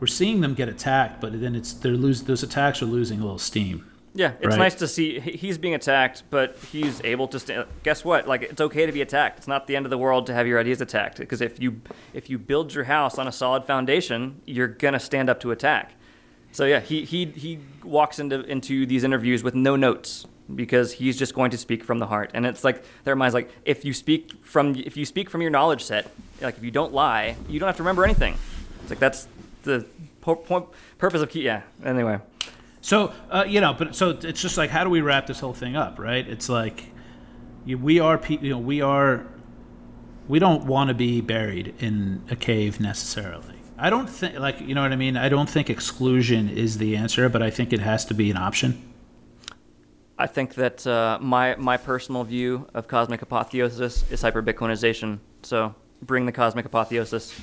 We're seeing them get attacked, but then it's they're losing those attacks are losing a little steam. Yeah, it's Right. nice to see he's being attacked, but he's able to stand. Guess what? Like it's okay to be attacked. It's not the end of the world to have your ideas attacked. Because if you if you build your house on a solid foundation, you're gonna stand up to attack. So yeah, he he he walks into into these interviews with no notes because he's just going to speak from the heart. And it's like their mind's like if you speak from if you speak from your knowledge set, like if you don't lie, you don't have to remember anything. It's like that's the po- point purpose of key. Yeah. Anyway. So uh, you know, but so it's just like, how do we wrap this whole thing up, right? It's like we are, you know, we are, we don't want to be buried in a cave necessarily. I don't think, like, you know what I mean. I don't think exclusion is the answer, but I think it has to be an option. I think that uh, my my personal view of cosmic apotheosis is hyper Bitcoinization. So bring the cosmic apotheosis.